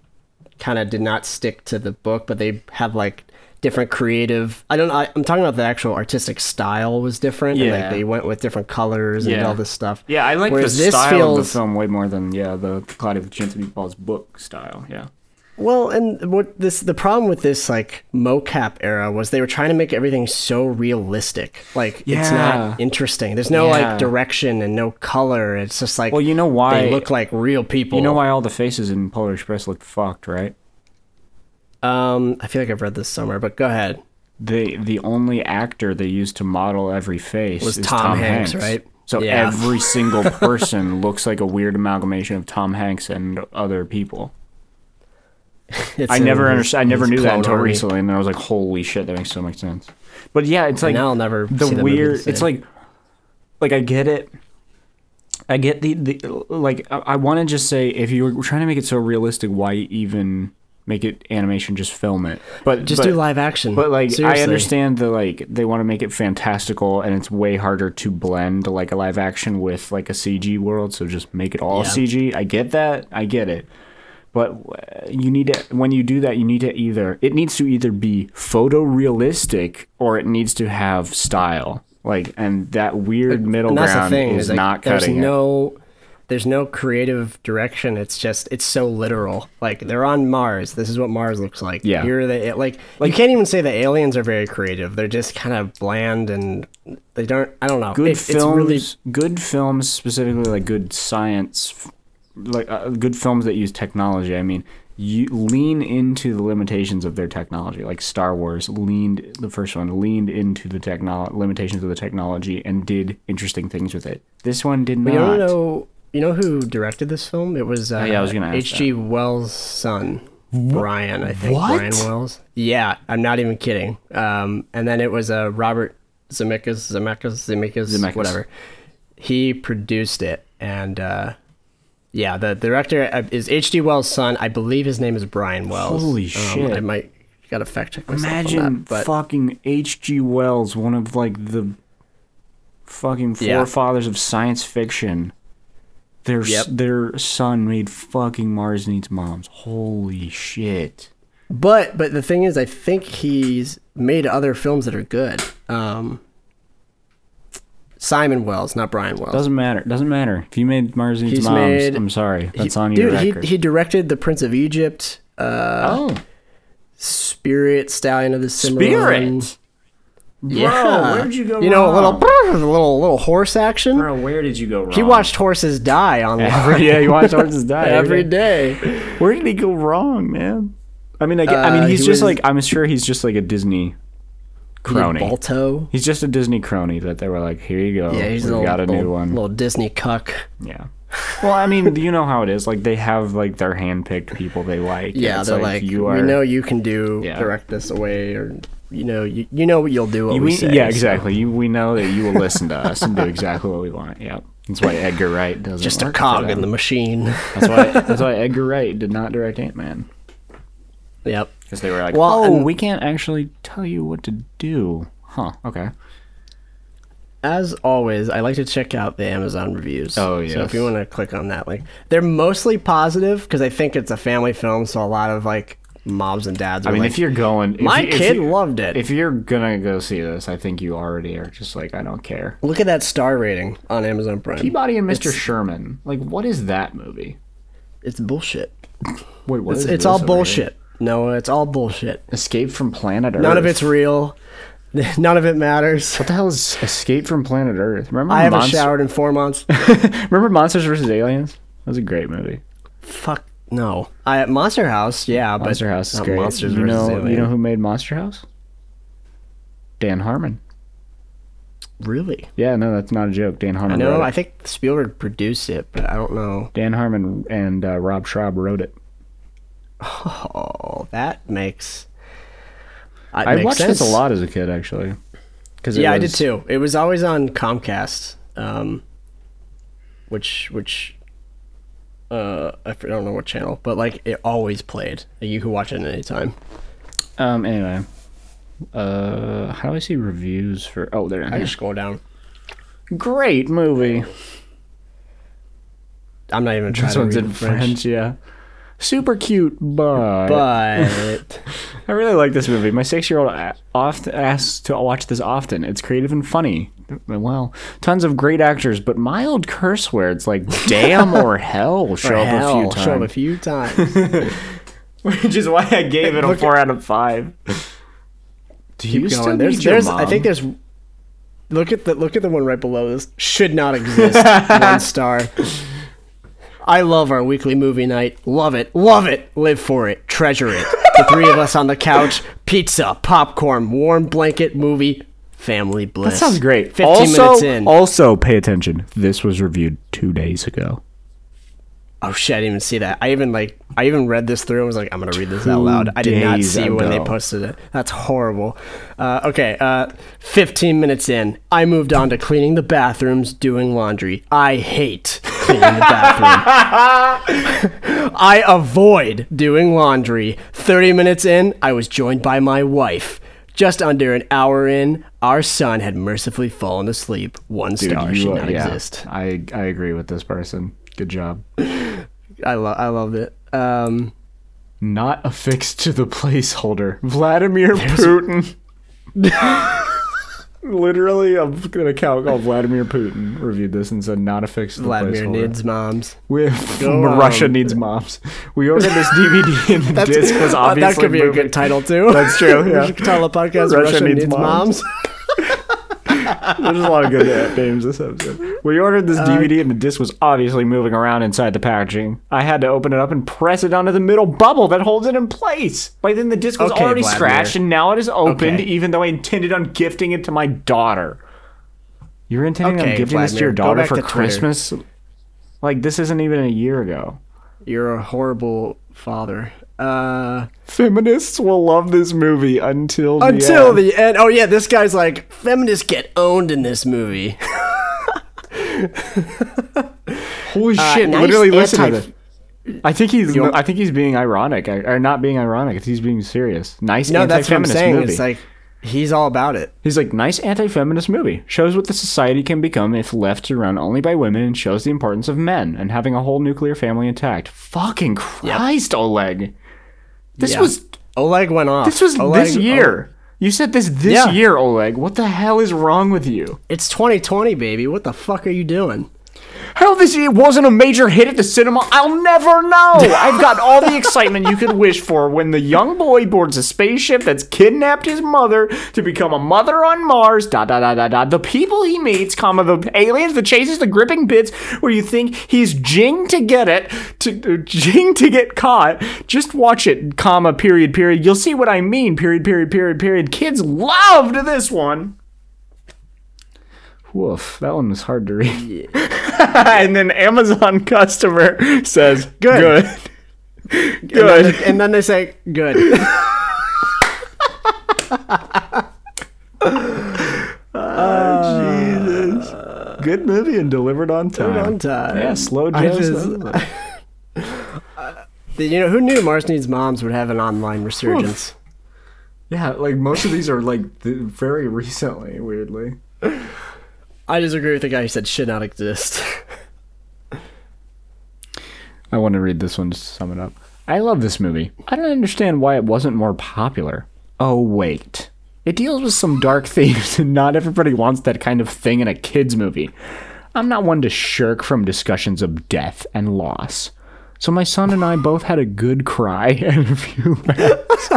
kind of did not stick to the book, but they have like different creative. I don't. I, I'm talking about the actual artistic style was different. And, like Yeah. they went with different colors and Yeah. all this stuff. Yeah, I like Whereas the this style of the film way more than yeah the Cloudy with a Chance of Meatballs book style. Yeah. Well, and what this the problem with this like mocap era was they were trying to make everything so realistic. Like it's not interesting. There's no Yeah. like direction and no color. It's just like Well, you know why they look like real people. You know why all the faces in Polar Express look fucked, right? Um, I feel like I've read this somewhere, but go ahead. They the only actor they used to model every face Was is Tom Tom, Hanks, Hanks, right? So Yeah. every single person looks like a weird amalgamation of Tom Hanks and other people. It's I never understood. I never knew that until army. recently, and then I was like, "Holy shit, that makes so much sense." But yeah, it's like now I'll never the see the movie weird. the It's like, like I get it. I get the the like. I, I want to just say, if you were trying to make it so realistic, why even make it animation, just film it. But Just but, do live action. But like Seriously. I understand the like they want to make it fantastical and it's way harder to blend like a live action with like a CG world, so just make it all Yeah. CG. I get that. I get it. But uh, you need to when you do that, you need to either it needs to either be photorealistic or it needs to have style. Like and that weird middle ground thing is is like, not there's cutting it. no there's no creative direction it's just it's so literal like they're on mars this is what mars looks like Yeah. here are the like, like you can't even say the aliens are very creative they're just kind of bland and they don't i don't know good It- films it's really good films specifically like good science like uh, good films that use technology i mean you lean into the limitations of their technology like star wars leaned the first one leaned into the technolo- limitations of the technology and did interesting things with it. This one did not you don't know you know who directed this film? It was uh, Oh, yeah, I was gonna ask hg wells son brian i think What? brian wells. Yeah i'm not even kidding. Um and then it was uh robert zemeckis zemeckis zemeckis, Zemeckis. whatever. He produced it and uh yeah the director uh, is hg wells son i believe his name is brian wells Holy Um, shit. i might gotta fact check myself on imagine that, but fucking hg wells one of like the fucking Yeah. forefathers of science fiction their Yep. their son made fucking mars needs moms holy shit But but the thing is, I think he's made other films that are good. Um, Simon Wells, not Brian Wells. Doesn't matter. Doesn't matter. If you made Mars Needs He's Moms, made- I'm sorry. That's He- on your dude, record. He, he directed The Prince of Egypt, uh, oh, Spirit, Stallion of the Cimarron. Spirit. Yeah. where'd you go You know, a little, wrong? a little, little horse action. Bro, where did you go wrong? He watched horses die on Every, yeah, you watched Horses Die every day. Where did he go wrong, man? I mean, I, get- I Uh, mean, he's he just was- like I'm sure he's just like a Disney crony. Balto. He's just a Disney crony that they were like, here you go. Yeah, he's we a little, got a little, new one. little Disney cuck. Yeah. Well, I mean, you know how it is. Like they have like their handpicked people they like. Yeah, they're like, you are. we know you can do Yeah. direct this away, or you know, you, you know what you'll do. What You- we, we- say, yeah, so- exactly. You, we know that you will listen to us and do exactly what we want. Yeah, that's why Edgar Wright doesn't. Just a cog in the machine. That's why. That's why Edgar Wright did not direct Ant Man yep. Because they were like, Well, "Oh, we can't actually tell you what to do." Huh? Okay. As always, I like to check out the Amazon reviews. Oh, yeah. So if you want to click on that link, they're mostly positive because I think it's a family film, so a lot of like moms and dads. Are I mean, like, if you're going, if my you- kid you- loved it. If you're gonna go see this, I think you already are just like, I don't care. Look at that star rating on Amazon Prime. Peabody and Mr. It's- Sherman. Like, what is that movie? It's bullshit. Wait, what It's, is it's all bullshit. No, it's all bullshit. Escape from Planet Earth. None of it's real. None of it matters. What the hell is Escape from Planet Earth? Remember I haven't showered in four months. Remember Monsters vs. Aliens? That was a great movie. Fuck no. I Monster House, yeah, but Monster House is great. Monsters you know, you know who made Monster House? Dan Harmon. really? Yeah, no, that's not a joke. Dan I Harmon. know. wrote it. I think Spielberg produced it, but I don't know. Dan Harmon and uh, Rob Schrab wrote it. Oh, that makes. That I makes watched sense. this a lot as a kid, actually. Cause Yeah, I did too. It was always on Comcast, um, which which uh, I don't know what channel, but like it always played. Like, you could watch it at any time. Um. Anyway, uh, how do I see reviews for? Oh, there. I just scroll down. Great movie. I'm not even trying This to one's in French. French. Yeah. Super cute, but But I really like this movie. My six-year-old often asks to watch this often. It's creative and funny. Well, tons of great actors, but mild curse words like "damn" or "hell" show or up a few times. show up a few times. Which is why I gave it a four out of five. Do you Keep still There's, your there's, I think there's. Look at the look at the one right below this. Should not exist. one star. I love our weekly movie night. Love it. Love it. Live for it. Treasure it. The three of us on the couch. Pizza, popcorn, warm blanket, movie, family bliss. That sounds great. 15 also, minutes in. also pay attention. This was reviewed two days ago. Oh shit! I didn't even see that. I even like I even read this through and was like, I'm gonna read this out loud. I did not see when they posted it. That's horrible. Uh, okay, uh, 15 minutes in, I moved on to cleaning the bathrooms, doing laundry. I hate the bathroom. I avoid doing laundry. 30 minutes in, I was joined by my wife. Just under an hour in, our son had mercifully fallen asleep. One Dude, star you, should uh, not yeah, exist. I I agree with this person. Good job. I love I loved it. Um, Not affixed to the placeholder. Vladimir Putin. Literally, an account called Vladimir Putin reviewed this and said not a to the Vladimir placeholder. needs moms. With Russia on. needs moms. We ordered this DVD and the disc was Uh, obviously that could be a moving. good title too. That's true, we yeah. should title the podcast Russia Russia, Needs Needs, Moms. There's a lot of good uh, names this episode. We ordered this DVD and the disc was obviously moving around inside the packaging. I had to open it up and press it onto the middle bubble that holds it in place. By then the disc was Okay, already Vladimir. scratched and now it is opened Okay. even though I intended on gifting it to my daughter. You're intending Okay, on gifting this to your go daughter back for to Twitter. Christmas? Like this isn't even a year ago. You're a horrible father. Uh, Feminists will love this movie until the until end. the end. Oh yeah, this guy's like feminists get owned in this movie. Holy Uh, shit! nice literally, listen to this. I think he's. I think he's being ironic, or or not being ironic. He's being serious. Nice no, that's what I'm anti-feminist saying. movie. It's like he's all about it. he's like nice anti-feminist movie. Shows what the society can become if left to run only by women, and shows the importance of men and having a whole nuclear family intact. Fucking Christ, Oleg! This Yeah. was Oleg went off. this was Oleg, this year. You said this this Yeah. year, Oleg. What the hell is wrong with you? Oh, it's 2020, baby. What the fuck are you doing? How this wasn't a major hit at the cinema, I'll never know. I've got all the excitement you could wish for when the young boy boards a spaceship that's kidnapped his mother to become a mother on Mars. Da da da da da. The people he meets, comma the aliens, the chases, the gripping bits where you think he's jing to get it, to uh, jing to get caught. Just watch it, comma period period. You'll see what I mean. Period period period period. Kids loved this one. Woof, that one was hard to read. and then Amazon customer says, "Good, good, good." And then they say, "Good." oh, Jesus, good movie and delivered on time. on time. Yeah, slow I Joe's. Uh, you know, who knew Mars Needs Moms would have an online resurgence? yeah, like most of these are like very recently. Weirdly, I disagree with the guy who said should not exist. I want to read this one to sum it up. I love this movie. I don't understand why it wasn't more popular. Oh wait. It deals with some dark themes, and not everybody wants that kind of thing in a kids' movie. I'm not one to shirk from discussions of death and loss. So my son and I both had a good cry and a few laughs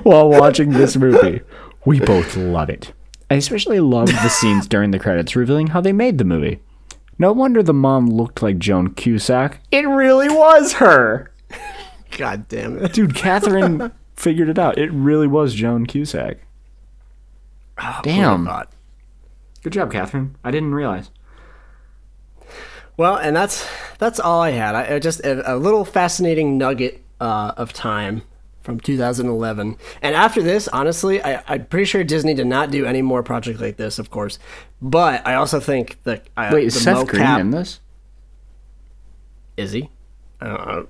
while watching this movie. We both love it. I especially loved the scenes during the credits revealing how they made the movie. No wonder the mom looked like Joan Cusack. It really was her. God damn it. Dude, Catherine figured it out. It really was Joan Cusack. Damn. God. Good job, Catherine. I didn't realize. Well, and that's that's all I had. I, I just a, a little fascinating nugget uh, of time from 2011. And after this, honestly, I, I'm pretty sure Disney did not do any more projects like this, of course. But I also think that uh, Wait, the is Seth Green in this? is he? I don't know.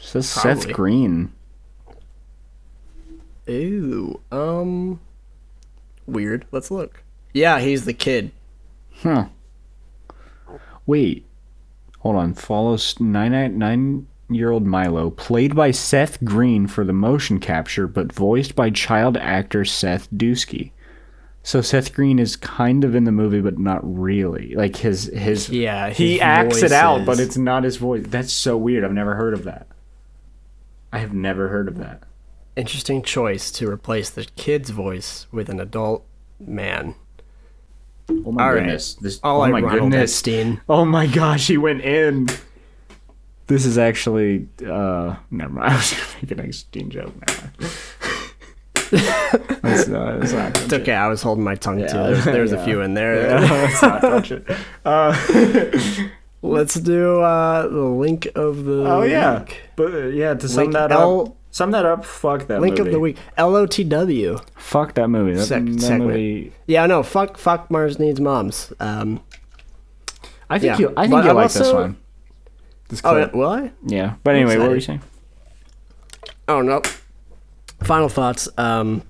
Says Seth Green. Ooh, um, weird. Let's look. Yeah, he's the kid. Huh. Wait. Hold on. Follows nine nine year old Milo, played by Seth Green for the motion capture, but voiced by child actor Seth Dusky. So Seth Green is kind of in the movie, but not really. Like his his Yeah, he his acts it out, but it's not his voice. That's so weird. I've never heard of that. I have never heard of that. Interesting choice to replace the kid's voice with an adult man. Oh my All right. goodness! This, All oh like my Ronald goodness! Epstein. Oh my gosh, he went in. This is actually uh never mind. I was gonna make an Epstein joke. Mind. Let's, uh, not It's okay. I was holding my tongue too. Yeah. There's, there's Yeah. a few in there. not touch. Uh, Let's do uh, the link of the oh yeah, but uh, yeah. To sum Link that L- up, sum that up. Fuck that Link movie. of the week. LOTW. Fuck that movie. That, Sec- that movie. Yeah, no. Fuck. Fuck. Mars needs moms. Um. I think Yeah. you. I think But you like this one. This Oh, clip. will I? yeah. But anyway, what were you saying? Oh no. Final thoughts. Um,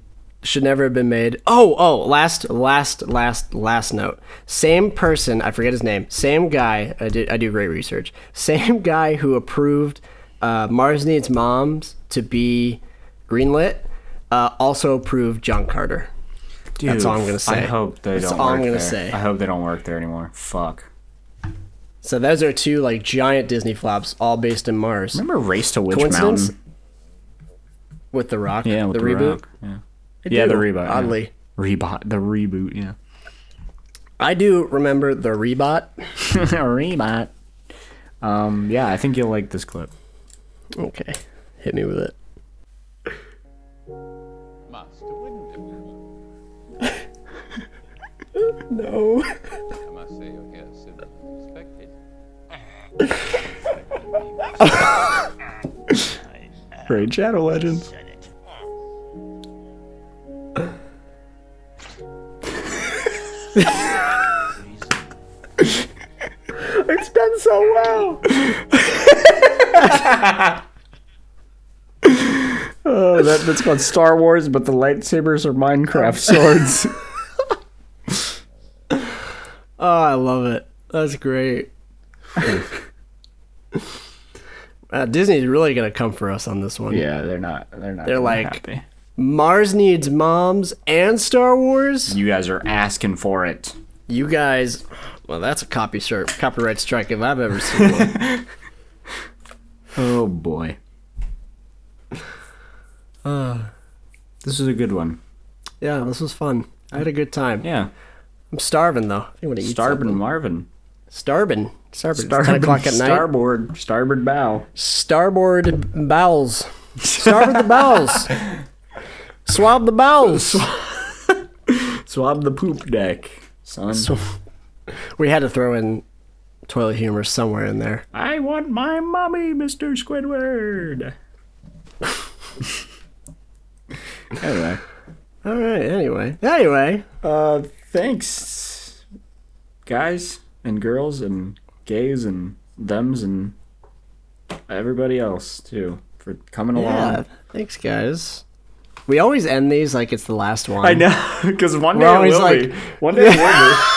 should never have been made. Oh, oh. Last, last, last, last note. Same person. I forget his name. Same guy. I did. I do great research. Same guy who approved uh, Mars Needs Moms to be greenlit. Uh, also approved John Carter. That's all I'm gonna say. I hope they That's don't all work I'm gonna there. say. I hope they don't work there anymore. Fuck. So those are two like giant Disney flops, all based in Mars. Remember Race to Witch Coincidence? Mountain? With the Rock. Yeah, with the, the, reboot. Rock. Yeah. I Yeah, the do, reboot. yeah. Oddly, Rebot. The reboot. Yeah. I do remember the rebot. Rebot. Um. Yeah, I think you'll like this clip. Okay, hit me with it. Master, wouldn't it? No. Great Shadow Legends. it's done so well. oh, that, that's called Star Wars, but the lightsabers are Minecraft swords. Oh, I love it. That's great. uh, Disney's really gonna come for us on this one. yeah, they're not. They're not. They're like- happy. Mars needs moms and Star Wars. You guys are asking for it. You guys, well, that's a copy shirt, copyright strike if I've ever seen one. Oh boy. this is a good one. yeah, this was fun. I had a good time. Yeah. I'm starving though. I want to eat Starboard something. Marvin. Starboard. Starboard. It's Ten o'clock at night. Starboard. Starboard bow. Starboard bowels. Starboard the bowels. Swab the bowels. Swab the poop deck, son. We had to throw in toilet humor somewhere in there. I want my mommy, Mr. Squidward. anyway. All right. Anyway. Anyway. Uh, thanks, guys and girls and gays and thems and everybody else too for coming Yeah. along. Thanks, guys. We always end these like it's the last one. I know, because one We're day it will like- be. One day it will be.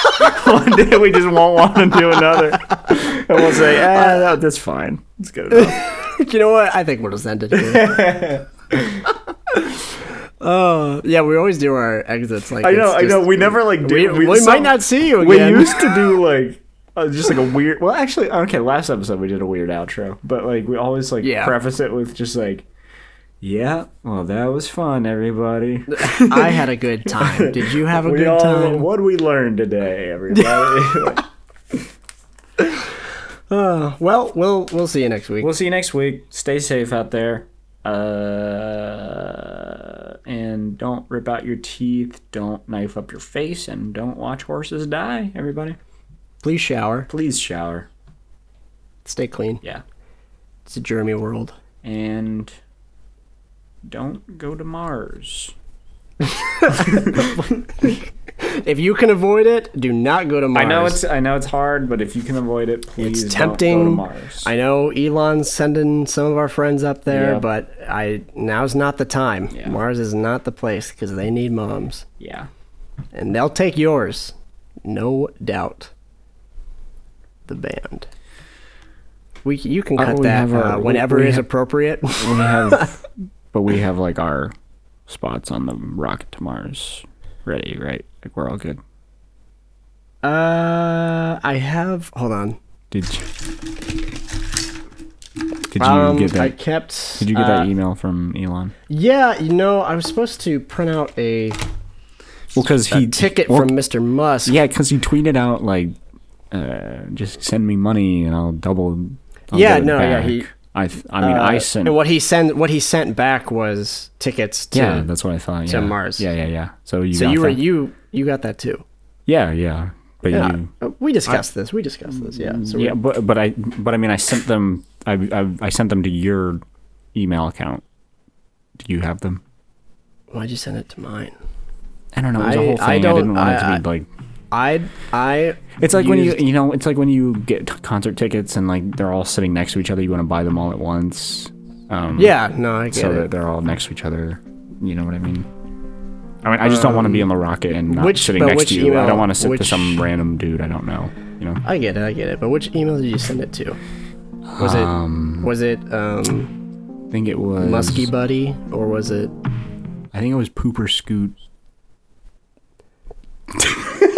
one day we just won't want to do another, and we'll say, "Ah, no, that's fine. It's good enough." you know what? I think we'll just end it here. Oh, yeah. We always do our exits like I know, it's I know. just- We never like do. We, we, some- might not see you We used to do like uh, just like a weird. Well, actually, okay. Last episode we did a weird outro, but like we always like Yeah. preface it with just like, "Yeah, well, that was fun, everybody. I had a good time. Did you have a we good all time? what we learned today, everybody." Uh, well, we'll we'll see you next week. we'll see you next week. Stay safe out there. Uh, and don't rip out your teeth. Don't knife up your face, and don't watch horses die. Everybody, Please shower. please shower. Stay clean. Yeah. It's a germy world. and don't go to Mars. If you can avoid it, do not go to Mars. I know it's I know it's hard, but if you can avoid it, please It's don't tempting. go to Mars. I know Elon's sending some of our friends up there, Yeah. but I now's not the time. Yeah. Mars is not the place because they need moms, yeah, and they'll take yours, no doubt. The band. We you can cut that our- uh, whenever is have- appropriate. we have, but we have like our spots on the rocket to Mars ready, right? Like we're all good. uh, I have. Hold on. Did you? Did you Um, get that? I kept. did you get uh, that email from Elon? Yeah, you know, I was supposed to print out a, Well, because he ticket well, from Mr. Musk. Yeah, because he tweeted out like, uh, just send me money and I'll double. I'll Yeah, no, yeah, he- I th- I mean, I Uh, sent. and what he sent what he sent back was tickets to yeah, that's what I thought. to yeah. Mars. Yeah, yeah, yeah. So you. so got you were that? you you got that too Yeah, yeah. But yeah you. Uh, we discussed this we discussed this yeah so Yeah, but but I but I mean I sent them I, I I sent them to your email account. Do you have them? why'd you send it to mine I don't know. It was a I- whole thing. I I, didn't want it to be like. I I It's like when you you know it's like when you get concert tickets and like they're all sitting next to each other. You want to buy them all at once. Um, yeah no I get it. so that they're all next to each other. You know what I mean? I mean, I just don't want to be on the rocket and not Um, which- sitting next to you. I don't want to sit to some random dude I don't know. You know? I get it I get it. But which email did you send it to? Was it Um, was it um I think it was Musky Buddy or was it I think it was Pooper Scoot.